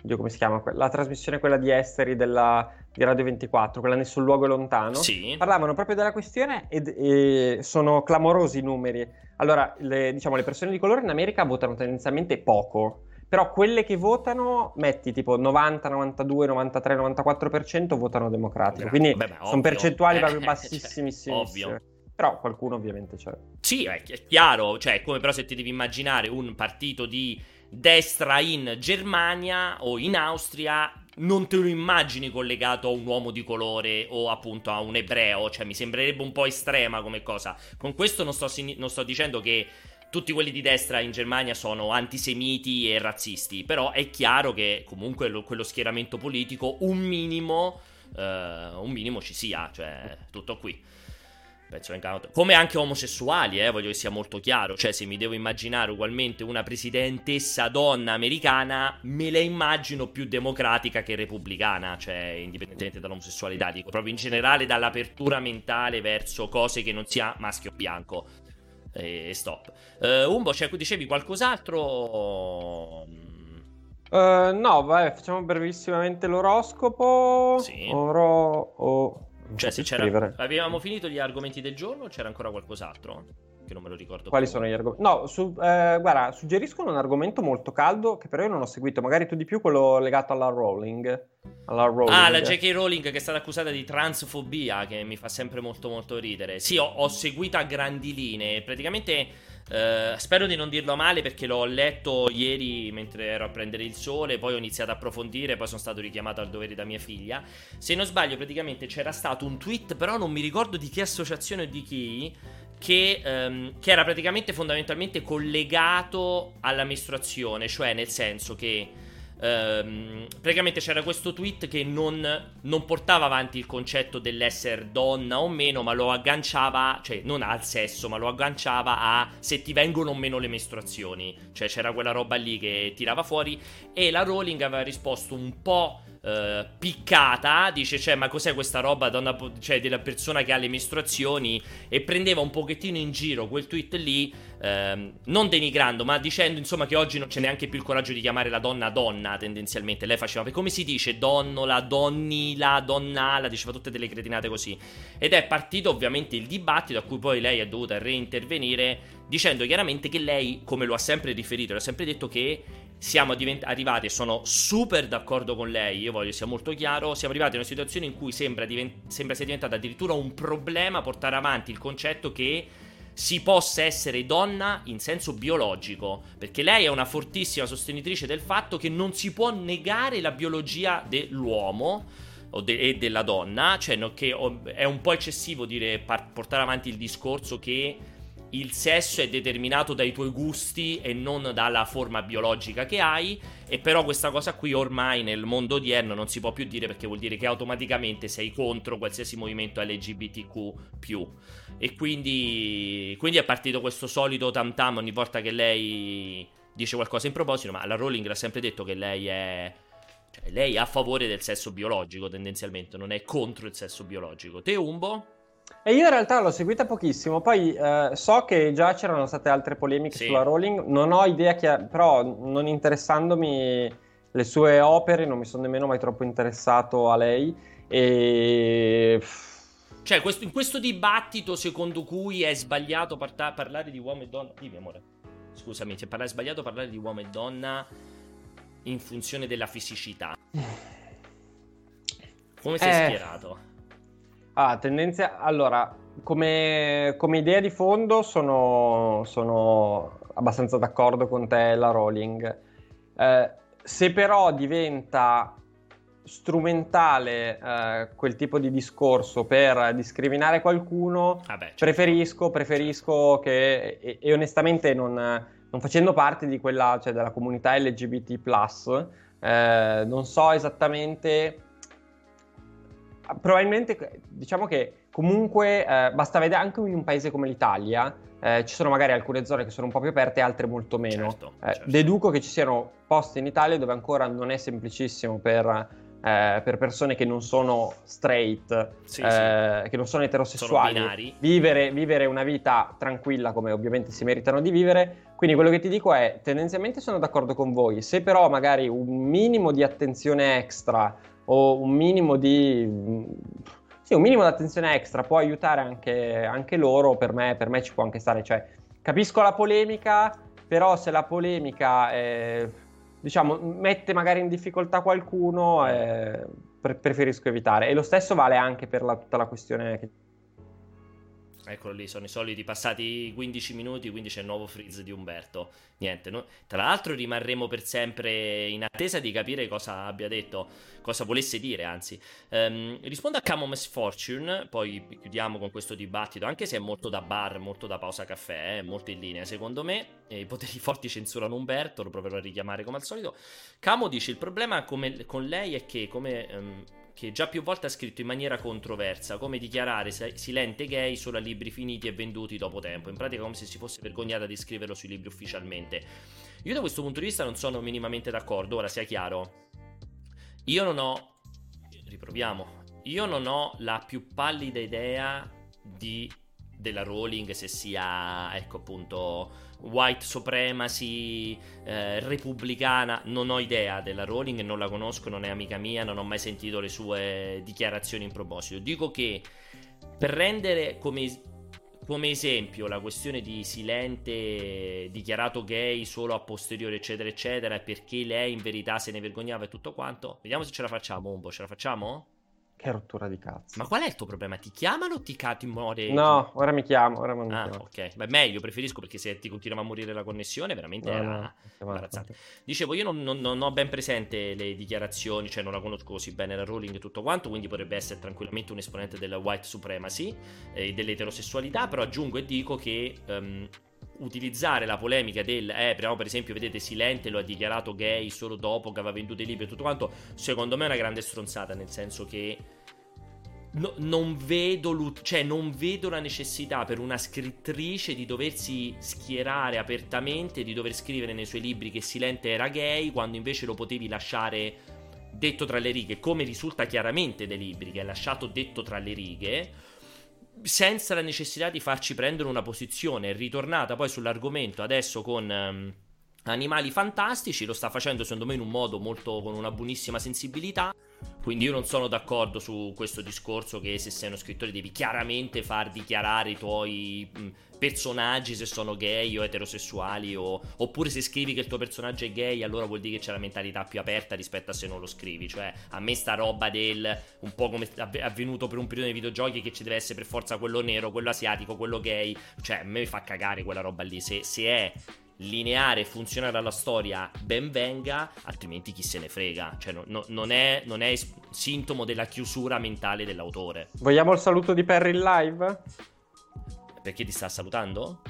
oddio, come si chiama? La trasmissione quella di esteri della, di Radio 24, quella Nessun luogo lontano. Sì. Parlavano proprio della questione ed- e sono clamorosi i numeri. Allora, le, diciamo, le persone di colore in America votano tendenzialmente poco. Però quelle che votano, metti tipo 90, 92, 93, 94% votano democratico. Quindi Vabbè, ma sono percentuali Eh, proprio *laughs* cioè, bassissimissime. ovvio. Però qualcuno ovviamente c'è. Sì, è chi- è chiaro, cioè, come però se ti devi immaginare un partito di destra in Germania o in Austria, non te lo immagini collegato a un uomo di colore o appunto a un ebreo, cioè mi sembrerebbe un po' estrema come cosa. Con questo non sto, non sto dicendo che tutti quelli di destra in Germania sono antisemiti e razzisti, però è chiaro che comunque lo- quello schieramento politico un minimo, eh, un minimo ci sia, cioè tutto qui. Penso venga notato. Come anche omosessuali, eh, voglio che sia molto chiaro. Cioè, se mi devo immaginare ugualmente una presidentessa donna americana, me la immagino più democratica che repubblicana, cioè, indipendentemente dall'omosessualità, dico proprio in generale dall'apertura mentale verso cose che non sia maschio o bianco. E stop. Eh, Umbo, cioè, dicevi qualcos'altro? Eh, no, vabbè, facciamo brevissimamente l'oroscopo. Sì. Oro... o- non Cioè, se c'era. Avevamo finito gli argomenti del giorno o c'era ancora qualcos'altro? Che non me lo ricordo Quali più. sono gli argomenti? No, su- eh, guarda, suggeriscono un argomento molto caldo che però io non ho seguito, magari tu di più quello legato alla Rowling. Alla Rowling. Ah, la J.K. Rowling che è stata accusata di transfobia, che mi fa sempre molto molto ridere. Sì, ho, ho seguito a grandi linee. Praticamente Uh, spero di non dirlo male perché l'ho letto ieri mentre ero a prendere il sole, poi ho iniziato a approfondire, poi sono stato richiamato al dovere da mia figlia. Se non sbaglio, praticamente c'era stato un tweet, però non mi ricordo di che associazione o di chi, che, um, che era praticamente fondamentalmente collegato alla mestruazione, cioè nel senso che Ehm, praticamente c'era questo tweet che non, non, portava avanti il concetto dell'essere donna o meno, ma lo agganciava, cioè non al sesso, ma lo agganciava a se ti vengono o meno le mestruazioni. Cioè c'era quella roba lì che tirava fuori e la Rowling aveva risposto un po' Uh, piccata, dice, cioè, ma cos'è questa roba donna, cioè, della persona che ha le mestruazioni e prendeva un pochettino in giro quel tweet lì, uh, non denigrando, ma dicendo, insomma, che oggi non c'è neanche più il coraggio di chiamare la donna donna, tendenzialmente. Lei faceva, come si dice, donnola, donnila, donnala, diceva tutte delle cretinate così. Ed è partito ovviamente il dibattito a cui poi lei è dovuta reintervenire dicendo chiaramente che lei, come lo ha sempre riferito, lo ha sempre detto che siamo divent- arrivati sono super d'accordo con lei, io voglio sia molto chiaro, siamo arrivati in una situazione in cui sembra, divent- sembra sia diventato addirittura un problema portare avanti il concetto che si possa essere donna in senso biologico, perché lei è una fortissima sostenitrice del fatto che non si può negare la biologia dell'uomo de- e della donna, cioè no, che è un po' eccessivo dire par- portare avanti il discorso che il sesso è determinato dai tuoi gusti e non dalla forma biologica che hai. E però questa cosa qui ormai nel mondo odierno non si può più dire perché vuol dire che automaticamente sei contro qualsiasi movimento LGBTQ. E quindi, quindi è partito questo solito tam tam ogni volta che lei dice qualcosa in proposito. Ma la Rowling l'ha sempre detto che lei è. Cioè, lei è a favore del sesso biologico tendenzialmente, non è contro il sesso biologico. Te, Umbo? E io in realtà l'ho seguita pochissimo, poi eh, so che già c'erano state altre polemiche sì. sulla Rowling, non ho idea che, però non interessandomi le sue opere, non mi sono nemmeno mai troppo interessato a lei e... Cioè, questo, in questo dibattito secondo cui è sbagliato parta- parlare di uomo e donna... Dimmi amore, scusami, cioè, è sbagliato parlare di uomo e donna in funzione della fisicità. Come sei eh... schierato? Ah, tendenza... Allora, come, come, idea di fondo sono, sono, abbastanza d'accordo con te, la Rowling. Eh, se però diventa strumentale eh, quel tipo di discorso per discriminare qualcuno, ah beh, certo. preferisco, preferisco che, e, e onestamente non, non, facendo parte di quella, cioè della comunità LGBT+, eh, non so esattamente probabilmente diciamo che comunque eh, basta vedere anche in un paese come l'Italia eh, ci sono magari alcune zone che sono un po' più aperte e altre molto meno. Certo, eh, certo. Deduco che ci siano posti in Italia dove ancora non è semplicissimo per, eh, per persone che non sono straight, sì, eh, sì. che non sono eterosessuali, sono vivere, vivere una vita tranquilla come ovviamente si meritano di vivere. Quindi quello che ti dico è, tendenzialmente sono d'accordo con voi, se però magari un minimo di attenzione extra o un minimo di... Sì, un minimo di attenzione extra può aiutare anche, anche loro, per me, per me, ci può anche stare. Cioè, capisco la polemica, però se la polemica è, diciamo, mette magari in difficoltà qualcuno, eh, preferisco evitare. E lo stesso vale anche per la, tutta la questione che Eccolo lì, sono i soliti passati 15 minuti, quindi c'è il nuovo freeze di Umberto. Niente, no? tra l'altro rimarremo per sempre in attesa di capire cosa abbia detto, cosa volesse dire, anzi. Um, rispondo a Camo Misfortune, poi chiudiamo con questo dibattito, anche se è molto da bar, molto da pausa caffè, eh, molto in linea secondo me. I poteri *laughs* forti censurano Umberto, lo proverò a richiamare come al solito. Camo dice, il problema come, con lei è che come... Um, che già più volte ha scritto in maniera controversa come dichiarare silente gay solo a libri finiti e venduti dopo tempo, in pratica come se si fosse vergognata di scriverlo sui libri ufficialmente. Io da questo punto di vista non sono minimamente d'accordo, ora sia chiaro. Io non ho... riproviamo. Io non ho la più pallida idea di della Rowling se sia, ecco appunto, white supremacy, eh, repubblicana, non ho idea della Rowling, non la conosco, non è amica mia, non ho mai sentito le sue dichiarazioni in proposito. Dico che per rendere come, come esempio la questione di Silente dichiarato gay solo a posteriore, eccetera, eccetera, perché lei in verità se ne vergognava e tutto quanto, vediamo se ce la facciamo un po', ce la facciamo? Che rottura di cazzo. Ma qual è il tuo problema? Ti chiamano o ti, ca- ti muore? No, ora mi chiamo, ora mi Ah, chiamo. ok. Beh, meglio, preferisco perché se ti continuava a morire la connessione, veramente No, era imbarazzante. Dicevo, io non, non- non ho ben presente le dichiarazioni, cioè non la conosco così bene la Rowling e tutto quanto, quindi potrebbe essere tranquillamente un esponente della white supremacy e dell'eterosessualità, però aggiungo e dico che ehm, utilizzare la polemica del eh, però per esempio vedete Silente lo ha dichiarato gay solo dopo che aveva venduto i libri e tutto quanto, secondo me è una grande stronzata, nel senso che No- non, vedo cioè, non vedo la necessità per una scrittrice di doversi schierare apertamente, di dover scrivere nei suoi libri che Silente era gay, quando invece lo potevi lasciare detto tra le righe, come risulta chiaramente dai libri, che è lasciato detto tra le righe, senza la necessità di farci prendere una posizione. È ritornata poi sull'argomento adesso con... ehm, Animali fantastici lo sta facendo secondo me in un modo molto con una buonissima sensibilità. Quindi io non sono d'accordo su questo discorso che se sei uno scrittore devi chiaramente far dichiarare i tuoi personaggi se sono gay o eterosessuali o- oppure se scrivi che il tuo personaggio è gay allora vuol dire che c'è la mentalità più aperta rispetto a se non lo scrivi. Cioè a me sta roba del un po' come è avve- avvenuto per un periodo nei videogiochi che ci deve essere per forza quello nero, quello asiatico, quello gay. Cioè a me fa cagare quella roba lì. Se, se è lineare e funzionare alla storia ben venga, altrimenti chi se ne frega. Cioè, no- no- non, è, non è sintomo della chiusura mentale dell'autore. Vogliamo il saluto di Perry in live? Perché ti sta salutando?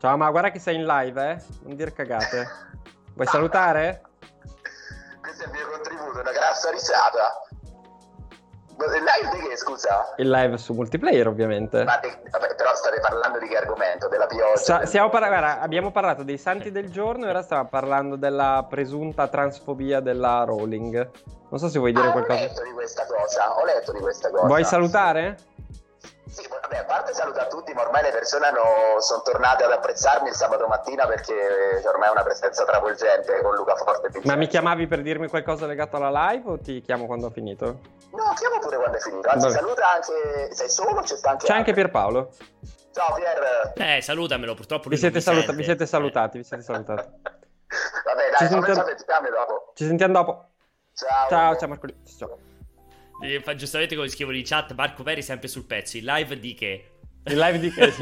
Ciao, ma guarda che sei in live, eh? Non dire cagate. Vuoi salutare? Questo è il mio contributo, una grassa risata. Il live di che, scusa? Il live su multiplayer, ovviamente. Ma di- vabbè, però state parlando di che argomento? Della pioggia? Sa- del- parla- guarda, abbiamo parlato dei santi del giorno e ora stiamo parlando della presunta transfobia della Rowling. Non so se vuoi dire Ah, ho qualcosa. letto di questa cosa, ho letto di questa cosa. Vuoi salutare? Sì, vabbè, a parte saluto a tutti, ma ormai le persone hanno- sono tornate ad apprezzarmi il sabato mattina perché eh, ormai è una presenza travolgente con Luca Forte Ma mi chiamavi per dirmi qualcosa legato alla live o ti chiamo quando ho finito? No, chiamo pure quando è finito. Anzi, Vabbè. saluta anche... Sei solo? C'è anche C'è anche? Pierpaolo. Ciao Pier. Eh, salutamelo, purtroppo Vi siete, mi saluta- sente. vi siete salutati, vi siete salutati. *laughs* Vabbè, Ci dai, fammi sentiamo- dopo. Ci sentiamo dopo. Ciao. Ciao, ciao Marco. Ciao. Eh, fa giustamente come scrivo in chat, Marco Peri sempre sul pezzo. Il live di che? Il live di che?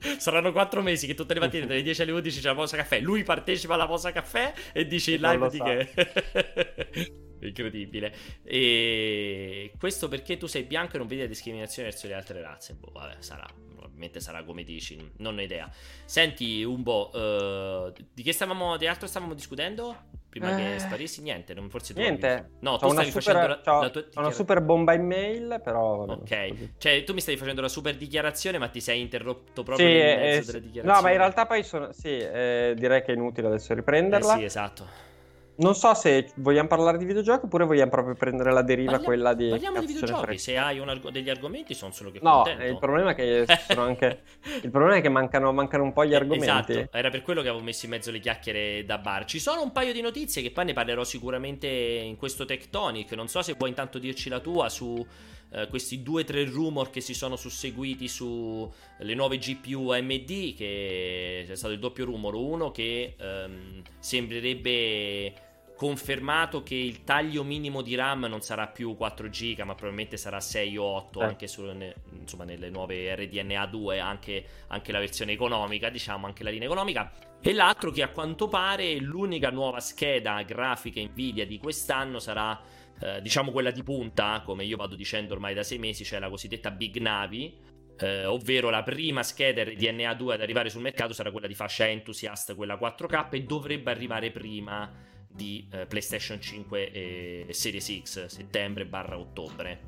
*laughs* Saranno quattro mesi che tutte le mattine dalle 10 alle 11 c'è la pausa caffè. Lui partecipa alla pausa caffè e dice il live di sa. che. *laughs* Incredibile. E questo perché tu sei bianco e non vedi la discriminazione verso le altre razze. Boh, vabbè, sarà. Probabilmente sarà come dici, non ho idea. Senti, Umbo, eh, di che stavamo, di altro stavamo discutendo? Prima Eh, che sparissi, niente, non, forse tu Niente. avevi- No, C'ho tu stavi super, facendo la, c'ho- la tua c'ho una super bomba in mail, però... vabbè, Ok, cioè tu mi stavi facendo la super dichiarazione, ma ti sei interrotto proprio Sì, nel eh, mezzo sì. della dichiarazione. no, ma in realtà poi sono... Sì, eh, direi che è inutile adesso Eh riprenderla. sì, esatto. Non so se vogliamo parlare di videogiochi oppure vogliamo proprio prendere la deriva Parliamo- quella di... Parliamo di videogiochi, se hai arg- degli argomenti sono solo che No, contento. il problema è che *laughs* anche... Il problema è che mancano, mancano un po' gli Eh, argomenti. Esatto, era per quello che avevo messo in mezzo le chiacchiere da bar. Ci sono un paio di notizie che poi ne parlerò sicuramente in questo Tectonic. Non so se vuoi intanto dirci la tua su eh, questi due o tre rumor che si sono susseguiti sulle nuove GPU AMD. Che c'è stato il doppio rumor. Uno che ehm, sembrerebbe confermato che il taglio minimo di RAM non sarà più 4 GB, ma probabilmente sarà 6 o 8 Eh. anche su- insomma, nelle nuove RDNA 2, anche, anche la versione economica, diciamo, anche la linea economica. E l'altro che a quanto pare l'unica nuova scheda grafica Nvidia di quest'anno sarà, eh, diciamo, quella di punta, come io vado dicendo ormai da 6 mesi, cioè la cosiddetta Big Navi. eh, ovvero la prima scheda RDNA 2 ad arrivare sul mercato sarà quella di fascia Enthusiast, quella 4K, e dovrebbe arrivare prima di eh, PlayStation 5 e Series X, settembre barra ottobre.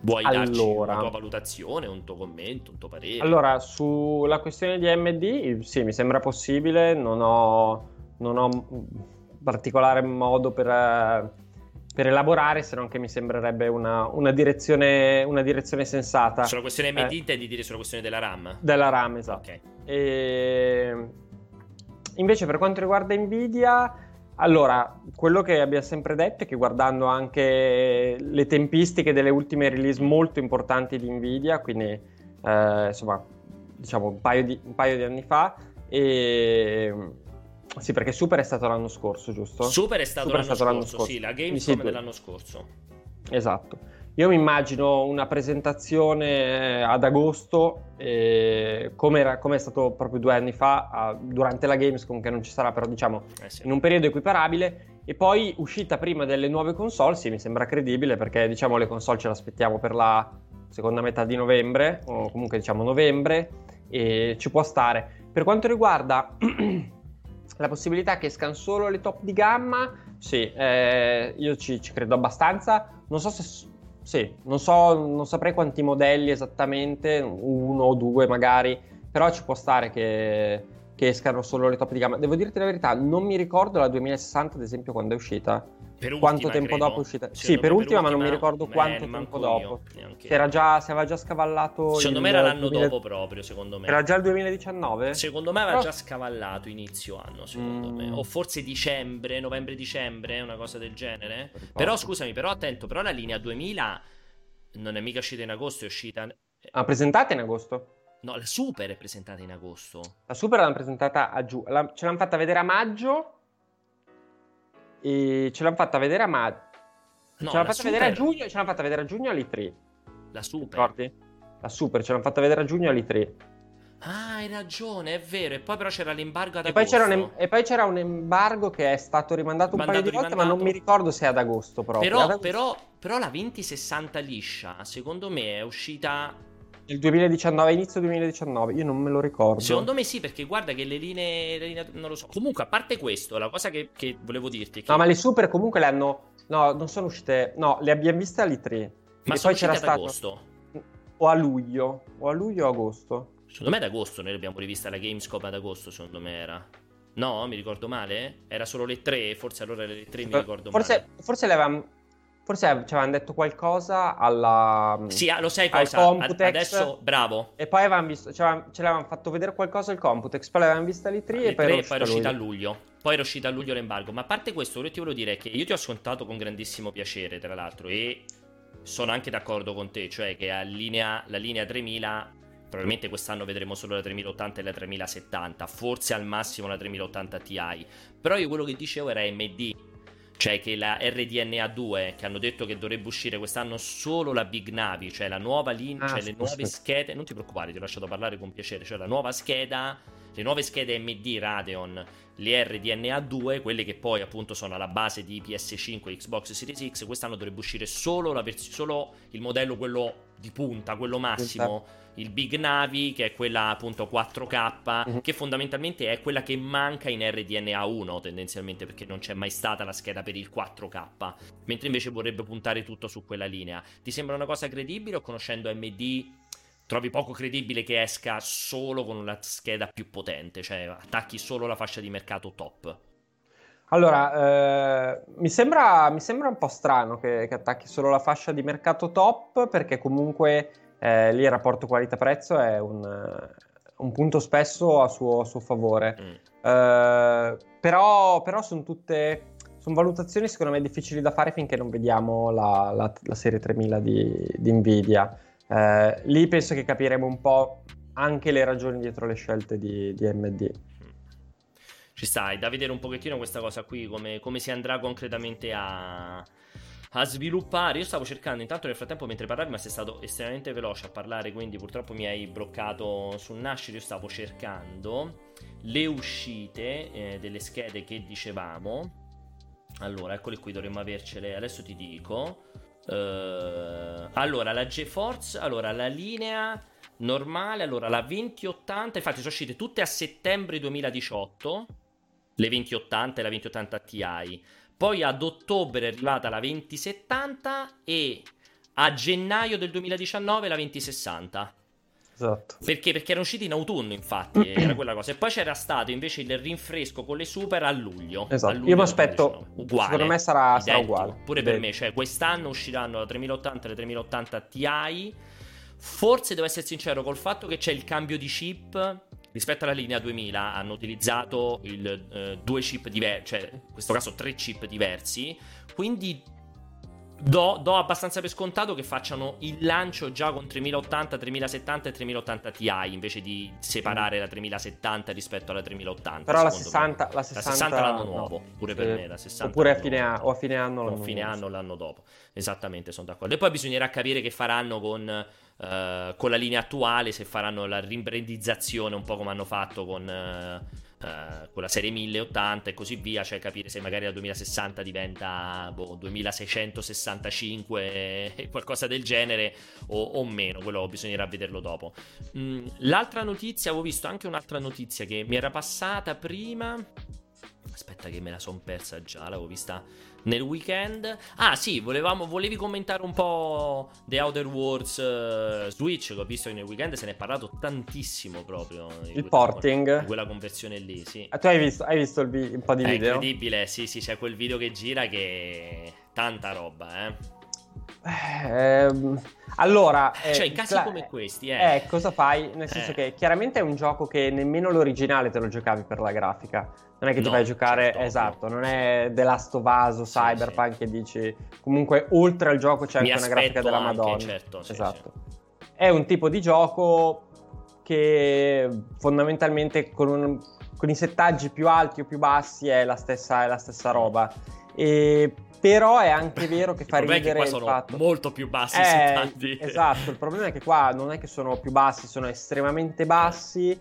Vuoi darci Allora. una tua valutazione, un tuo commento, un tuo parere? Allora, sulla questione di AMD, sì, mi sembra possibile, non ho, non ho particolare modo per, per elaborare, se non che mi sembrerebbe una, una direzione, una direzione sensata sulla questione AMD eh. intendi dire sulla questione della RAM? della RAM, esatto. Ok. E... Invece per quanto riguarda Nvidia, allora, quello che abbiamo sempre detto è che guardando anche le tempistiche delle ultime release molto importanti di Nvidia, quindi eh, insomma, diciamo un paio di, un paio di anni fa, e Sì, perché Super è stato l'anno scorso, giusto? Super è stato, Super l'anno, è stato l'anno scorso, scorso. sì, la Gamescom sì, dell'anno scorso. Esatto. Io mi immagino una presentazione ad agosto, eh, come, era, come è stato proprio due anni fa, a- durante la Gamescom, che non ci sarà, però diciamo Eh sì. in un periodo equiparabile, e poi uscita prima delle nuove console, sì, mi sembra credibile, perché diciamo le console ce le aspettiamo per la seconda metà di novembre, o comunque diciamo novembre, e ci può stare. Per quanto riguarda *clears throat* la possibilità che escano solo le top di gamma, sì, eh, io ci, ci credo abbastanza. Non so se. Sì, non so, non saprei quanti modelli esattamente, uno o due magari, però ci può stare che, che escano solo le top di gamma. Devo dirti la verità, non mi ricordo la 2060, ad esempio, quando è uscita. Per Quanto tempo credo. dopo è uscita? Secondo Sì, per ultima, ma non mi ricordo eh, quanto tempo dopo. era già, se aveva già scavallato. Secondo il me era l'anno 2000 dopo proprio, secondo me. Era già il 2019? Secondo me aveva Però- già scavallato inizio anno, secondo Mm. me. O forse dicembre, novembre-dicembre, una cosa del genere. ricordo. Però scusami, però attento, però la linea 2000 non è mica uscita in agosto, è uscita... Ah, presentata in agosto? No, la Super è presentata in agosto. La Super l'hanno presentata a giugno. La- ce l'hanno fatta vedere a maggio. E ce l'hanno fatta vedere a maggio. No, ce l'hanno fatta vedere a giugno. Ce l'hanno fatta vedere a giugno all'E3. La Super. Ricordi? La Super ce l'hanno fatta vedere a giugno all'E3. Ah, hai ragione, è vero. E poi però c'era l'embargo ad E poi, agosto. un, em- e poi c'era un embargo che è stato rimandato un Mandato, paio di volte, ma non mi ricordo se è ad agosto proprio. Però, Ad agosto- però, però la 2060 liscia, secondo me è uscita Nel 2019, inizio 2019, io non me lo ricordo. Secondo me sì, perché guarda che le linee, le linee- non lo so. Comunque, a parte questo, la cosa che, che volevo dirti che No, ma le Super comunque le hanno... No, non sono uscite... No, le abbiamo viste all'E3. ma e sono poi c'era ad stato... agosto. O a luglio. O a luglio o agosto. Secondo me ad agosto noi l'abbiamo rivista la Gamescom ad agosto, secondo me era. No, mi ricordo male? Era solo le 3, forse allora le 3 mi ricordo forse, male. forse le avevamo... Forse ci avevano detto qualcosa alla... Sì, ah, lo sai cosa? Computex. adesso, bravo. E poi avevamo visto... Ce l'avevamo, ce l'avevamo fatto vedere qualcosa al Computex. Poi l'avevamo vista all'E3 Le e poi 3 era e poi era uscita a luglio. Poi era uscita a luglio l'embargo. Ma a parte questo, che ti volevo dire che io ti ho ascoltato con grandissimo piacere, tra l'altro, e sono anche d'accordo con te, cioè che linea- la linea 3000, probabilmente quest'anno vedremo solo la 3080 e la 3070, forse al massimo la 3080 Ti. Però io quello che dicevo era MD. Cioè che la RDNA2 che hanno detto che dovrebbe uscire quest'anno solo la Big Navi, cioè la nuova linea, Ah, cioè le nuove schede, non ti preoccupare, ti ho lasciato parlare con piacere, cioè la nuova scheda, le nuove schede MD Radeon, le RDNA2, quelle che poi appunto sono alla base di PS5 e Xbox Series X, quest'anno dovrebbe uscire solo, la vers- solo il modello quello di punta, quello massimo, il Big Navi, che è quella appunto 4K, Mhm. che fondamentalmente è quella che manca in RDNA1 tendenzialmente, perché non c'è mai stata la scheda per il 4K, mentre invece vorrebbe puntare tutto su quella linea. Ti sembra una cosa credibile o conoscendo AMD trovi poco credibile che esca solo con una scheda più potente, cioè attacchi solo la fascia di mercato top? Allora, eh, mi, sembra, mi sembra un po' strano che, che attacchi solo la fascia di mercato top, perché comunque eh, lì il rapporto qualità-prezzo è un, un punto spesso a suo, a suo favore. Mm. Eh, però però sono tutte sono valutazioni secondo me difficili da fare finché non vediamo la, la- la serie 3000 di, di Nvidia. Eh, lì penso che capiremo un po' anche le ragioni dietro le scelte di, di AMD. Ci sta, è da vedere un pochettino questa cosa qui, come, come si andrà concretamente a, a sviluppare. Io stavo cercando intanto nel frattempo mentre parlavi, ma sei stato estremamente veloce a parlare, quindi purtroppo mi hai bloccato sul nascere. Io stavo cercando le uscite eh, delle schede che dicevamo. Allora, eccole qui, dovremmo avercele. Adesso ti dico. Eh, allora, la GeForce, allora la linea normale, allora la 2080, infatti sono uscite tutte a settembre 2018, le 2080 e la 2080 Ti. Poi ad ottobre è arrivata la 2070 e a gennaio del 2019 la 2060. Esatto. Perché? Perché erano usciti in autunno, infatti, era quella cosa. E poi c'era stato invece il rinfresco con le super a luglio. Esatto. a luglio Io mi aspetto, 2019. Uguale. secondo me sarà, sarà uguale. Pure per Identico. me, cioè quest'anno usciranno la 3080 e le 3080 Ti. Forse devo essere sincero col fatto che c'è il cambio di chip. Rispetto alla linea 2000 hanno utilizzato il, eh, due chip diversi, cioè in questo caso tre chip diversi. Quindi Do, do, abbastanza per scontato che facciano il lancio già con 3080, 3070 e 3080 Ti invece di separare la 3070 rispetto alla 3080. Però la 60, la 60, la 60 l'anno nuovo, no, pure per me. La 60 oppure a fine, a, o a fine anno l'anno, fine anno l'anno dopo. Esattamente, sono d'accordo. E poi bisognerà capire che faranno con, uh, con la linea attuale, se faranno la rimbrandizzazione un po' come hanno fatto con. Uh, Uh, con la serie 1080 e così via, cioè capire se magari la 2060 diventa boh, 2665 e qualcosa del genere o, o, meno, quello bisognerà vederlo dopo. Mm, l'altra notizia, avevo visto anche un'altra notizia che mi era passata prima. Aspetta che me la son persa già, l'avevo vista nel weekend. Ah, sì, volevamo, volevi commentare un po' The Outer Worlds uh, Switch, che ho visto che nel weekend se ne è parlato tantissimo proprio. Il porting. Di quella conversione lì, sì. Ah, tu hai visto, hai visto vi- un po' di è video? È incredibile, sì, sì, c'è quel video che gira che... Tanta roba, eh. Eh, allora, eh, cioè, in casi cla- come questi, eh. eh. cosa fai? Nel senso eh. che chiaramente è un gioco che nemmeno l'originale te lo giocavi per la grafica. Non è che no, ti vai a giocare, certo, esatto, non è The Last of Us o sì, Cyberpunk sì. che dici comunque oltre al gioco c'è Mi anche una grafica della anche, Madonna. Certo, sì, esatto. È un tipo di gioco che fondamentalmente con, un, con, i settaggi più alti o più bassi è la stessa, è la stessa roba. E però è anche vero che fa ridere il fatto molto più bassi eh, esatto il problema è che qua non è che sono più bassi sono estremamente bassi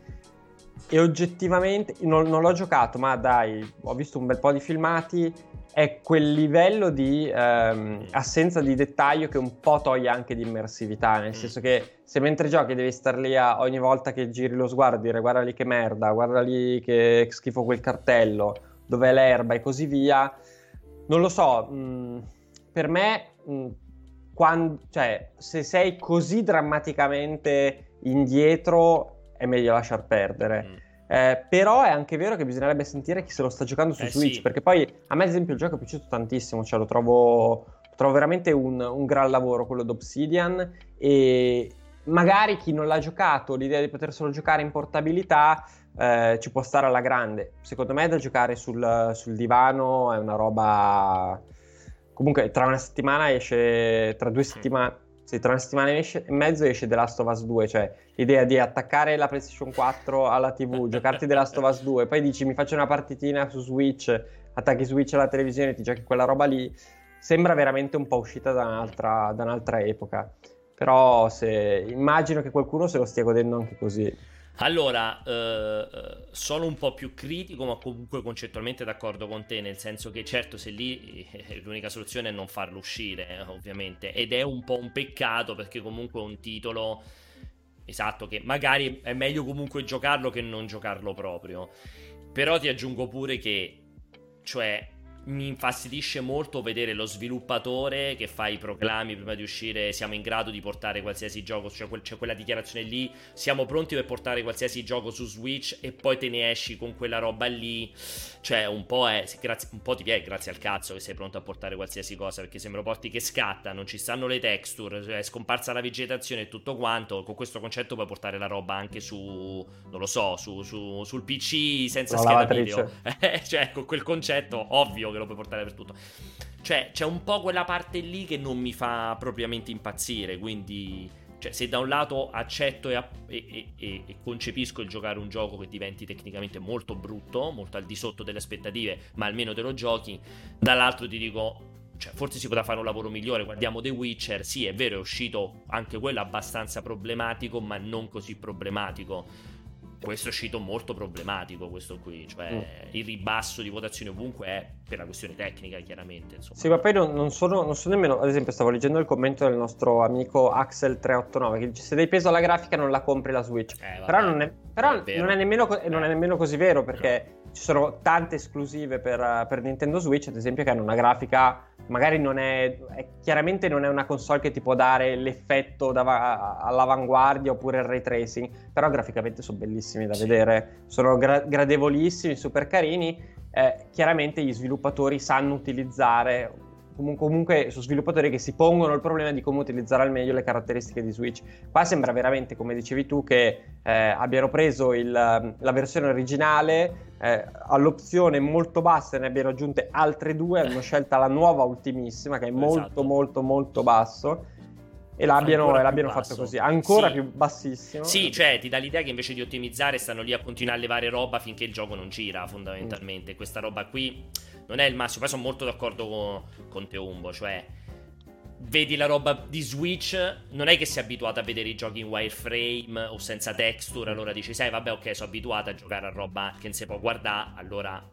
e oggettivamente non, non l'ho giocato ma dai ho visto un bel po' di filmati è quel livello di ehm, assenza di dettaglio che un po' toglie anche di immersività, nel mm. senso che se mentre giochi devi star lì a, ogni volta che giri lo sguardo dire guarda lì che merda, guarda lì che schifo quel cartello, dov'è l'erba e così via, non lo so, mh, mm, per me, mh, mm, quando, cioè, se sei così drammaticamente indietro, è meglio lasciar perdere. Mm. Eh, però è anche vero che bisognerebbe sentire chi se lo sta giocando su eh, Switch, sì. perché poi a me ad esempio il gioco è piaciuto tantissimo, cioè lo trovo, trovo veramente un, un, gran lavoro quello d'Obsidian e magari chi non l'ha giocato, l'idea di poterselo giocare in portabilità eh, ci può stare alla grande. Secondo me da giocare sul, sul, divano è una roba... Comunque tra una settimana esce, tra due settimane, sì, tra una settimana e mezzo esce The Last of Us 2, cioè l'idea di attaccare la PlayStation 4 alla TV, *laughs* giocarti The Last of Us 2, poi dici mi faccio una partitina su Switch, attacchi Switch alla televisione, ti giochi quella roba lì, sembra veramente un po' uscita da un'altra, da un'altra epoca. Però se, immagino che qualcuno se lo stia godendo anche così. Allora, eh, sono un po' più critico, ma comunque concettualmente d'accordo con te, nel senso che certo se lì eh, l'unica soluzione è non farlo uscire, eh, ovviamente, ed è un po' un peccato perché comunque è un titolo, esatto, che magari è meglio comunque giocarlo che non giocarlo proprio. Però ti aggiungo pure che, cioè, mi infastidisce molto vedere lo sviluppatore che fa i proclami prima di uscire siamo in grado di portare qualsiasi gioco, cioè quel, c'è quella dichiarazione lì, siamo pronti per portare qualsiasi gioco su Switch e poi te ne esci con quella roba lì, cioè un po', è, grazie, un po' ti viene grazie al cazzo che sei pronto a portare qualsiasi cosa perché sembra porti che scatta, non ci stanno le texture, cioè è scomparsa la vegetazione e tutto quanto, con questo concetto puoi portare la roba anche su, non lo so, su, su, sul PC senza scheda video, *laughs* cioè con quel concetto ovvio che lo puoi portare per tutto. Cioè, c'è un po' quella parte lì che non mi fa propriamente impazzire. Quindi, cioè, se da un lato accetto e, e, e, e, concepisco il giocare un gioco che diventi tecnicamente molto brutto, molto al di sotto delle aspettative, ma almeno te lo giochi, dall'altro ti dico. Cioè, forse si potrà fare un lavoro migliore. Guardiamo The Witcher. Sì, è vero, è uscito anche quello abbastanza problematico, ma non così problematico questo è uscito molto problematico questo qui, cioè mm. il ribasso di votazioni ovunque è per la questione tecnica chiaramente. Insomma. Sì, ma poi non, non, sono, non, sono, nemmeno, ad esempio stavo leggendo il commento del nostro amico Axel389 che dice se dai peso alla grafica non la compri la Switch, eh, vabbè, però, non è, però è non, è nemmeno, non, è nemmeno, così vero perché no. ci sono tante esclusive per, per Nintendo Switch ad esempio che hanno una grafica magari non è, è, chiaramente non è una console che ti può dare l'effetto da, all'avanguardia oppure il ray tracing, però graficamente sono bellissimi da sì. vedere, sono gra- gradevolissimi, super carini. Eh, chiaramente gli sviluppatori sanno utilizzare comunque su sviluppatori che si pongono il problema di come utilizzare al meglio le caratteristiche di Switch. Qua sembra veramente, come dicevi tu, che eh, abbiano preso il, la versione originale, eh, all'opzione molto bassa ne abbiano aggiunte altre due, hanno *laughs* scelta la nuova ultimissima che è molto esatto. molto molto basso e l'abbiano, l'abbiano fatto così, ancora sì. più bassissimo. Sì, cioè ti dà l'idea che invece di ottimizzare stanno lì a continuare a levare roba finché il gioco non gira, fondamentalmente. Mm. Questa roba qui non è il massimo. Poi sono molto d'accordo con, con Teumbo, cioè vedi la roba di Switch, non è che sei abituato a vedere i giochi in wireframe o senza texture, allora dici, sai, vabbè, ok, sono abituato a giocare a roba che non si può guardare, allora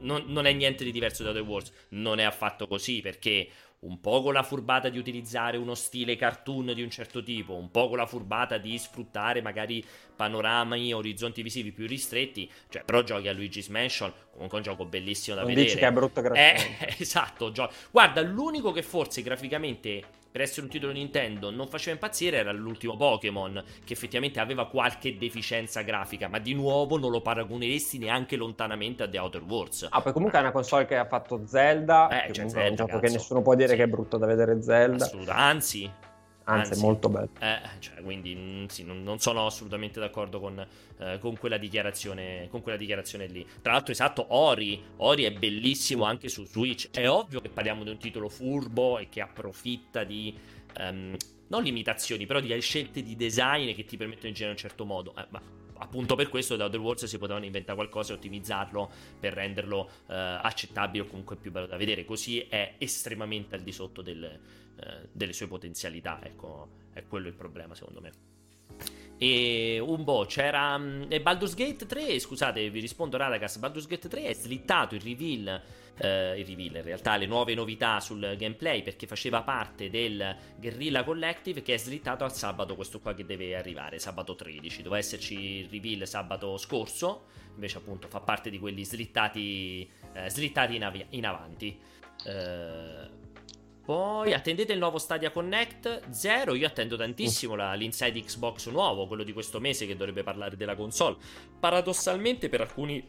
non, non, è niente di diverso da The Wars. Non è affatto così perché un po' con la furbata di utilizzare uno stile cartoon di un certo tipo, un po' con la furbata di sfruttare magari panorami, orizzonti visivi più ristretti, cioè però giochi a Luigi's Mansion, comunque un gioco bellissimo da non vedere. Dici che è brutto graficamente. Eh, *laughs* esatto, gio- guarda, l'unico che forse graficamente per essere un titolo Nintendo non faceva impazzire era l'ultimo Pokémon, che effettivamente aveva qualche deficienza grafica, ma di nuovo non lo paragoneresti neanche lontanamente a The Outer Worlds. Ah, poi comunque è una console che ha fatto Zelda, eh, che cioè Zelda, è un gioco cazzo. che nessuno può dire sì. che è brutto da vedere Zelda. Assolutamente, anzi, Anzi, Anzi, è molto bello. Eh, cioè, quindi mm, sì, non, non, sono assolutamente d'accordo con, eh, con, quella dichiarazione, con quella dichiarazione lì. Tra l'altro, esatto, Ori. Ori è bellissimo anche su Switch. È ovvio che parliamo di un titolo furbo e che approfitta di. Um, non limitazioni, però di scelte di design che ti permettono di girare in un certo modo. Eh, ma appunto per questo da Other Wars si potevano inventare qualcosa e ottimizzarlo per renderlo eh, accettabile o comunque più bello da vedere. Così è estremamente al di sotto del, eh, delle sue potenzialità. Ecco, è quello il problema, secondo me. E un po' c'era. Mm, e Baldur's Gate 3, scusate, vi rispondo Radagast. Baldur's Gate 3 è slittato il reveal. Eh, il reveal in realtà le nuove novità sul gameplay perché faceva parte del Guerrilla Collective che è slittato al sabato questo qua che deve arrivare sabato 13 doveva esserci il reveal sabato scorso invece appunto fa parte di quelli slittati, eh, slittati in, av- in avanti eh, poi attendete il nuovo Stadia Connect 0. Io attendo tantissimo la, l'inside Xbox nuovo, quello di questo mese che dovrebbe parlare della console. Paradossalmente, per alcuni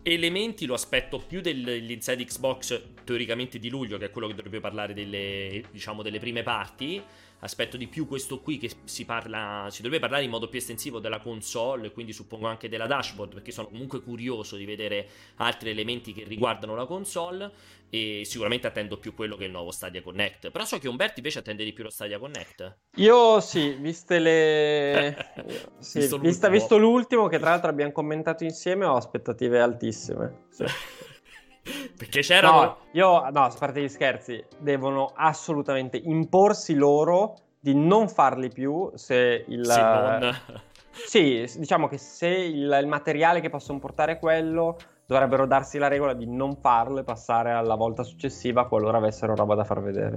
elementi lo aspetto più dell'inside Xbox teoricamente di luglio, che è quello che dovrebbe parlare delle, diciamo, delle prime parti aspetto di più questo qui che si parla, si dovrebbe parlare in modo più estensivo della console e quindi suppongo anche della dashboard perché sono comunque curioso di vedere altri elementi che riguardano la console e sicuramente attendo più quello che il nuovo Stadia Connect. Però so che Umberto invece attende di più lo Stadia Connect. Io sì, viste le... *laughs* sì, visto, vista, l'ultimo. visto l'ultimo che tra l'altro abbiamo commentato insieme ho aspettative altissime. Sì. *laughs* *laughs* Perché c'erano. No, io, no, a parte gli scherzi, devono assolutamente imporsi loro di non farli più se il. Se non... *laughs* Sì, diciamo che se il, il materiale che possono portare è quello, dovrebbero darsi la regola di non farlo e passare alla volta successiva qualora avessero roba da far vedere.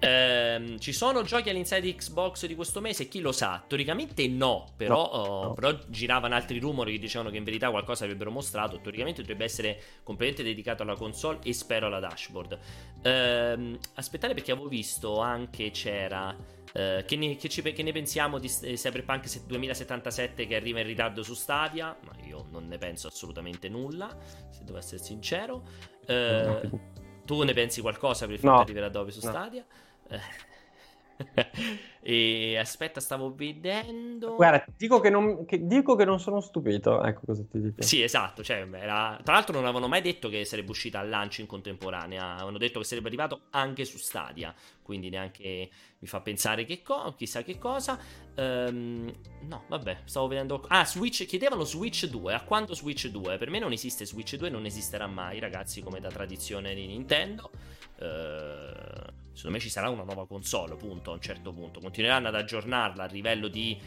Ehm, ci sono giochi all'inside Xbox di questo mese? Chi lo sa? Teoricamente no, però, no, oh, no. però, giravano altri rumori che dicevano che in verità qualcosa avrebbero mostrato. Teoricamente dovrebbe essere completamente dedicato alla console e spero alla dashboard. Ehm, aspettate perché avevo visto anche c'era... Uh, che, ne, che, ci, che, ne, pensiamo di Cyberpunk 2077 che arriva in ritardo su Stadia? Ma io non ne penso assolutamente nulla, se devo essere sincero. Uh, tu ne pensi qualcosa per il fatto no. che arriverà dopo su no. Stadia? *laughs* e aspetta, stavo vedendo. Guarda, dico che, non, che, dico che non sono stupito. Ecco cosa ti dico. Sì, esatto. Cioè, era... Tra l'altro, non avevano mai detto che sarebbe uscita al lancio in contemporanea. Avevano detto che sarebbe arrivato anche su Stadia. Quindi neanche mi fa pensare che co- chissà che cosa. Um, no, vabbè, stavo vedendo. Ah, Switch. Chiedevano Switch 2. A quando Switch 2? Per me non esiste Switch 2, non esisterà mai, ragazzi, come da tradizione di Nintendo. Uh, secondo me ci sarà una nuova console, punto, a un certo punto. Continueranno ad aggiornarla a livello di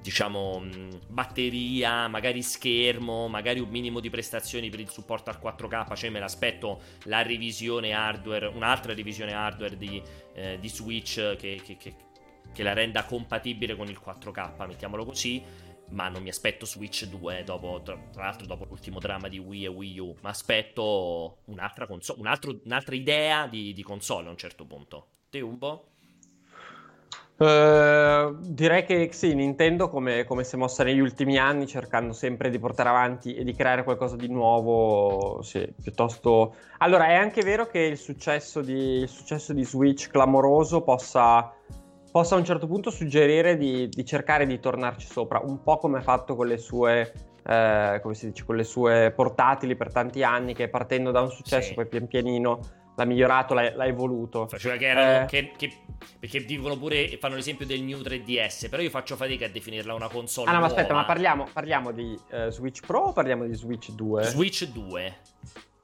diciamo batteria, magari schermo, magari un minimo di prestazioni per il supporto al 4K, cioè me l'aspetto la revisione hardware, un'altra revisione hardware di, eh, di Switch che, che, che, che, la renda compatibile con il 4K, mettiamolo così ma non mi aspetto Switch 2 dopo, tra, l'altro dopo l'ultimo dramma di Wii e Wii U, ma aspetto un'altra, console, un altro, un'altra idea di, di, console a un certo punto. Te un po'? Uh, direi che sì, Nintendo come, come, si è mossa negli ultimi anni cercando sempre di portare avanti e di creare qualcosa di nuovo, sì, piuttosto... Allora, è anche vero che il successo di, il successo di Switch clamoroso possa, possa, a un certo punto suggerire di, di, cercare di tornarci sopra, un po' come ha fatto con le sue... Eh, come si dice, con le sue portatili per tanti anni che partendo da un successo Sì. poi pian pianino l'ha migliorato, l'ha, l'ha evoluto. Faceva che erano. Eh. che- che- perché dicono pure. Fanno l'esempio del New 3DS. Però io faccio fatica a definirla una console. Ah no, ma aspetta, ma parliamo, parliamo di eh, Switch Pro o parliamo di Switch 2? Switch 2.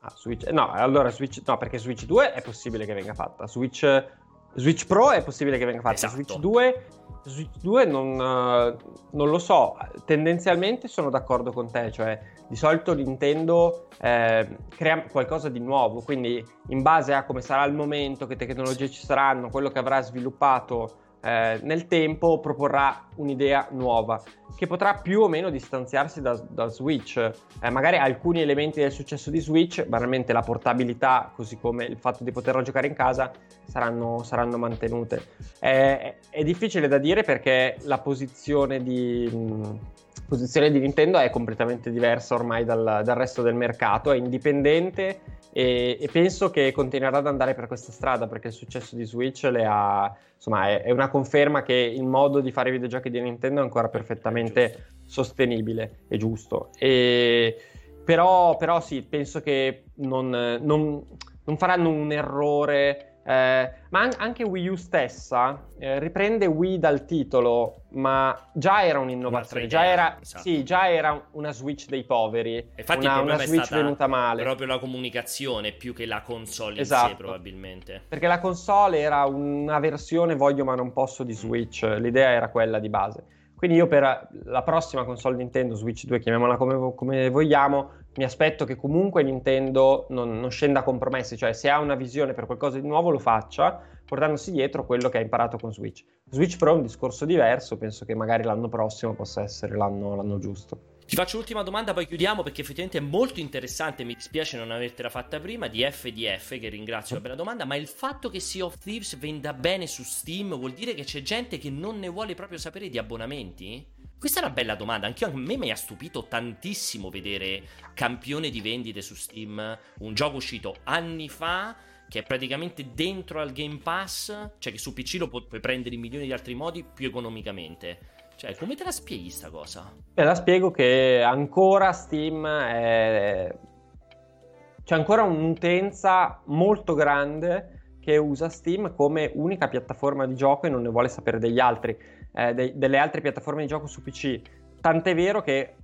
Ah, Switch... No, allora Switch... No, perché Switch 2 è possibile che venga fatta. Switch... Switch Pro è possibile che venga fatta. Esatto. Switch 2... Switch 2 non, eh, non lo so. Tendenzialmente sono d'accordo con te. Cioè, di solito Nintendo eh, crea qualcosa di nuovo. Quindi, in base a come sarà il momento, che tecnologie ci saranno, quello che avrà sviluppato eh, nel tempo, proporrà un'idea nuova che potrà più o meno distanziarsi da, da Switch. Eh, magari alcuni elementi del successo di Switch, banalmente la portabilità, così come il fatto di poterlo giocare in casa, saranno, saranno mantenute. Eh, è difficile da dire perché la posizione di, mh, posizione di Nintendo è completamente diversa ormai dal, dal resto del mercato, è indipendente e, e penso che continuerà ad andare per questa strada perché il successo di Switch le ha, insomma, è, è una conferma che il modo di fare i videogiochi di Nintendo è ancora perfettamente sostenibile e giusto. E, però, però sì, penso che non, non- non faranno un errore. Eh, ma an- anche Wii U stessa eh, riprende Wii dal titolo, ma già era un'innovazione, già era, esatto. sì, già era una Switch dei poveri, Infatti una, una è Switch stata venuta male. proprio la comunicazione più che la console in Esatto. sé, probabilmente. Perché la console era una versione voglio ma non posso di Switch, l'idea era quella di base. Quindi io per la prossima console Nintendo, Switch 2, chiamiamola come, come vogliamo, mi aspetto che comunque Nintendo non, non scenda a compromessi, cioè se ha una visione per qualcosa di nuovo lo faccia, portandosi dietro quello che ha imparato con Switch. Switch Pro è un discorso diverso, penso che magari l'anno prossimo possa essere l'anno, l'anno giusto. Ti faccio l'ultima domanda, poi chiudiamo perché effettivamente è molto interessante. Mi dispiace non avertela fatta prima. Di FDF, che ringrazio per la domanda. Ma il fatto che Sea of Thieves venda bene su Steam vuol dire che c'è gente che non ne vuole proprio sapere di abbonamenti? Questa è una bella domanda. Anche a me mi ha stupito tantissimo vedere campione di vendite su Steam. Un gioco uscito anni fa. Che è praticamente dentro al Game Pass. Cioè, che su PC lo pu- puoi prendere in milioni di altri modi più economicamente. Cioè, come te la spieghi sta cosa? Te la spiego che ancora Steam è... c'è ancora un'utenza molto grande che usa Steam come unica piattaforma di gioco e non ne vuole sapere degli altri, eh, dei- delle altre piattaforme di gioco su PC. Tant'è vero che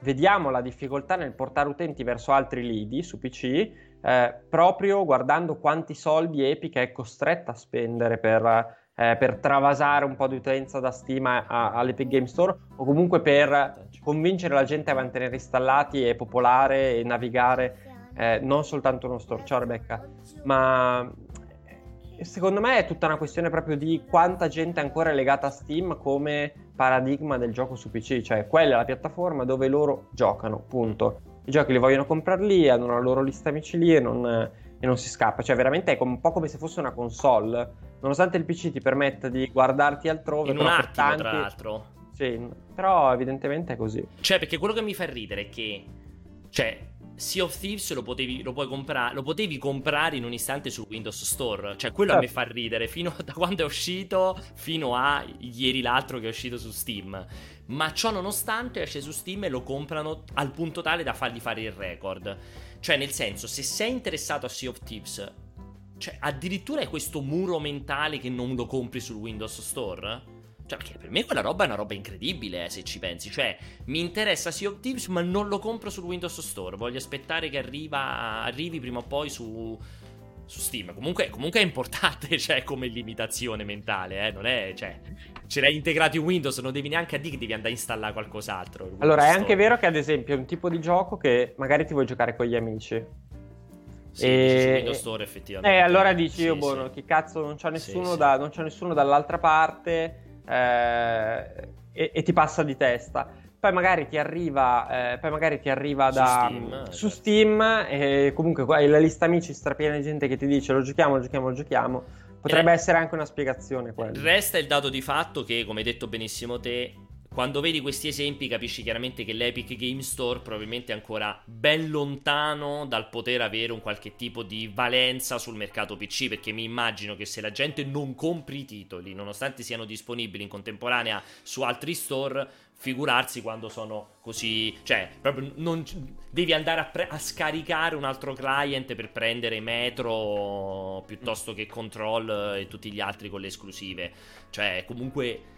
vediamo la difficoltà nel portare utenti verso altri lidi su PC, eh, proprio guardando quanti soldi Epic è costretta a spendere per, eh, per travasare un po' di utenza da Steam a- a- all'Epic Game Store o comunque per convincere la gente a mantenere installati e popolare e navigare eh, non soltanto uno store. Ciao Rebecca, ma secondo me è tutta una questione proprio di quanta gente ancora è legata a Steam come paradigma del gioco su PC, cioè quella è la piattaforma dove loro giocano, punto. I giochi li vogliono comprare lì, hanno la loro lista amici lì e non, e non si scappa, cioè veramente è un po' come se fosse una console, nonostante il PC ti permetta di guardarti altrove, In un attimo, tanti- tra l'altro. Sì, però evidentemente è così. Cioè, perché quello che mi fa ridere è che. Cioè, Sea of Thieves lo potevi, lo puoi comprare, lo potevi comprare in un istante su Windows Store. Cioè, quello a me Certo. fa ridere. Fino a, *laughs* da quando è uscito, fino a ieri l'altro che è uscito su Steam. Ma ciò nonostante esce su Steam e lo comprano al punto tale da fargli fare il record. Cioè, nel senso, se sei interessato a Sea of Thieves, cioè, addirittura è questo muro mentale che non lo compri sul Windows Store? Cioè, perché per me quella roba è una roba incredibile, eh, se ci pensi. Cioè, mi interessa Sea of Thieves, ma non lo compro sul Windows Store. Voglio aspettare che arriva, arrivi prima o poi su, su Steam. Comunque, comunque è importante, *laughs* cioè, come limitazione mentale, eh. Non è, cioè, ce l'hai integrato in Windows, non devi neanche a dire che devi andare a installare qualcos'altro. Allora, è Store. anche vero che ad esempio è un tipo di gioco che magari ti vuoi giocare con gli amici. Sì, E- Windows Store, effettivamente. Eh, allora dici, Sì, io, sì. boh, che cazzo, non c'è nessuno, sì. da- non c'è nessuno dall'altra parte eh, e, e ti passa di testa. Poi magari ti arriva, eh, poi magari ti arriva Su da, Steam, su certo. Steam e comunque hai la lista amici strapiena di gente che ti dice lo giochiamo, lo giochiamo, lo giochiamo. Potrebbe Re- essere anche una spiegazione quella. Resta il dato di fatto che, come hai detto benissimo te, quando vedi questi esempi capisci chiaramente che l'Epic Game Store probabilmente è ancora ben lontano dal poter avere un qualche tipo di valenza sul mercato PC, perché mi immagino che se la gente non compri i titoli, nonostante siano disponibili in contemporanea su altri store, figurarsi quando sono così, cioè, proprio non devi andare a, pre- a, scaricare un altro client per prendere Metro piuttosto che Control e tutti gli altri con le esclusive. Cioè, comunque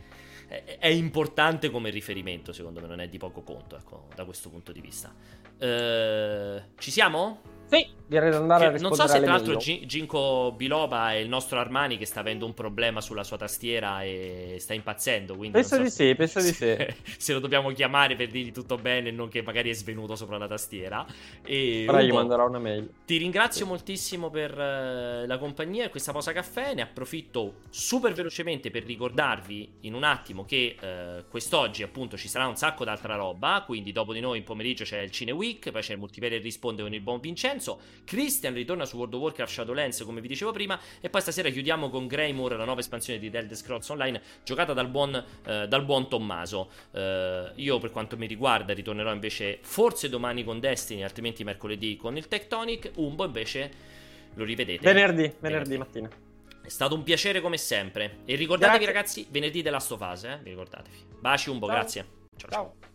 è, importante come riferimento, secondo me, non è di poco conto, ecco, da questo punto di vista. Uh, ci siamo? Sì, direi di andare che, a rispondere Non so se tra l'altro G- Ginko Biloba è il nostro Armani che sta avendo un problema sulla sua tastiera e sta impazzendo. penso so di se, sì, penso di *laughs* sì. Se lo dobbiamo chiamare per dirgli tutto bene e non che magari è svenuto sopra la tastiera. E Ora gli manderò una mail. Ti ringrazio sì. moltissimo per uh, la compagnia e questa pausa caffè. Ne approfitto super velocemente per ricordarvi in un attimo che uh, quest'oggi appunto ci sarà un sacco d'altra roba. Quindi dopo di noi in pomeriggio c'è il Cine Week, poi c'è il multiplayer risponde con il buon Vincenzo. Vincenzo. Christian ritorna su World of Warcraft Shadowlands, come vi dicevo prima. E poi stasera chiudiamo con Greymore, la nuova espansione di Dead Scrolls Online, giocata dal buon, eh, dal buon Tommaso. Eh, io, per quanto mi riguarda, ritornerò invece forse domani con Destiny, altrimenti mercoledì con il Tectonic. Umbo invece lo rivedete venerdì, venerdì, venerdì. mattina. È stato un piacere come sempre. E ricordatevi, grazie. ragazzi, venerdì della Stofase, eh? Vi ricordatevi. Baci, Umbo, ciao. grazie. ciao. ciao. ciao.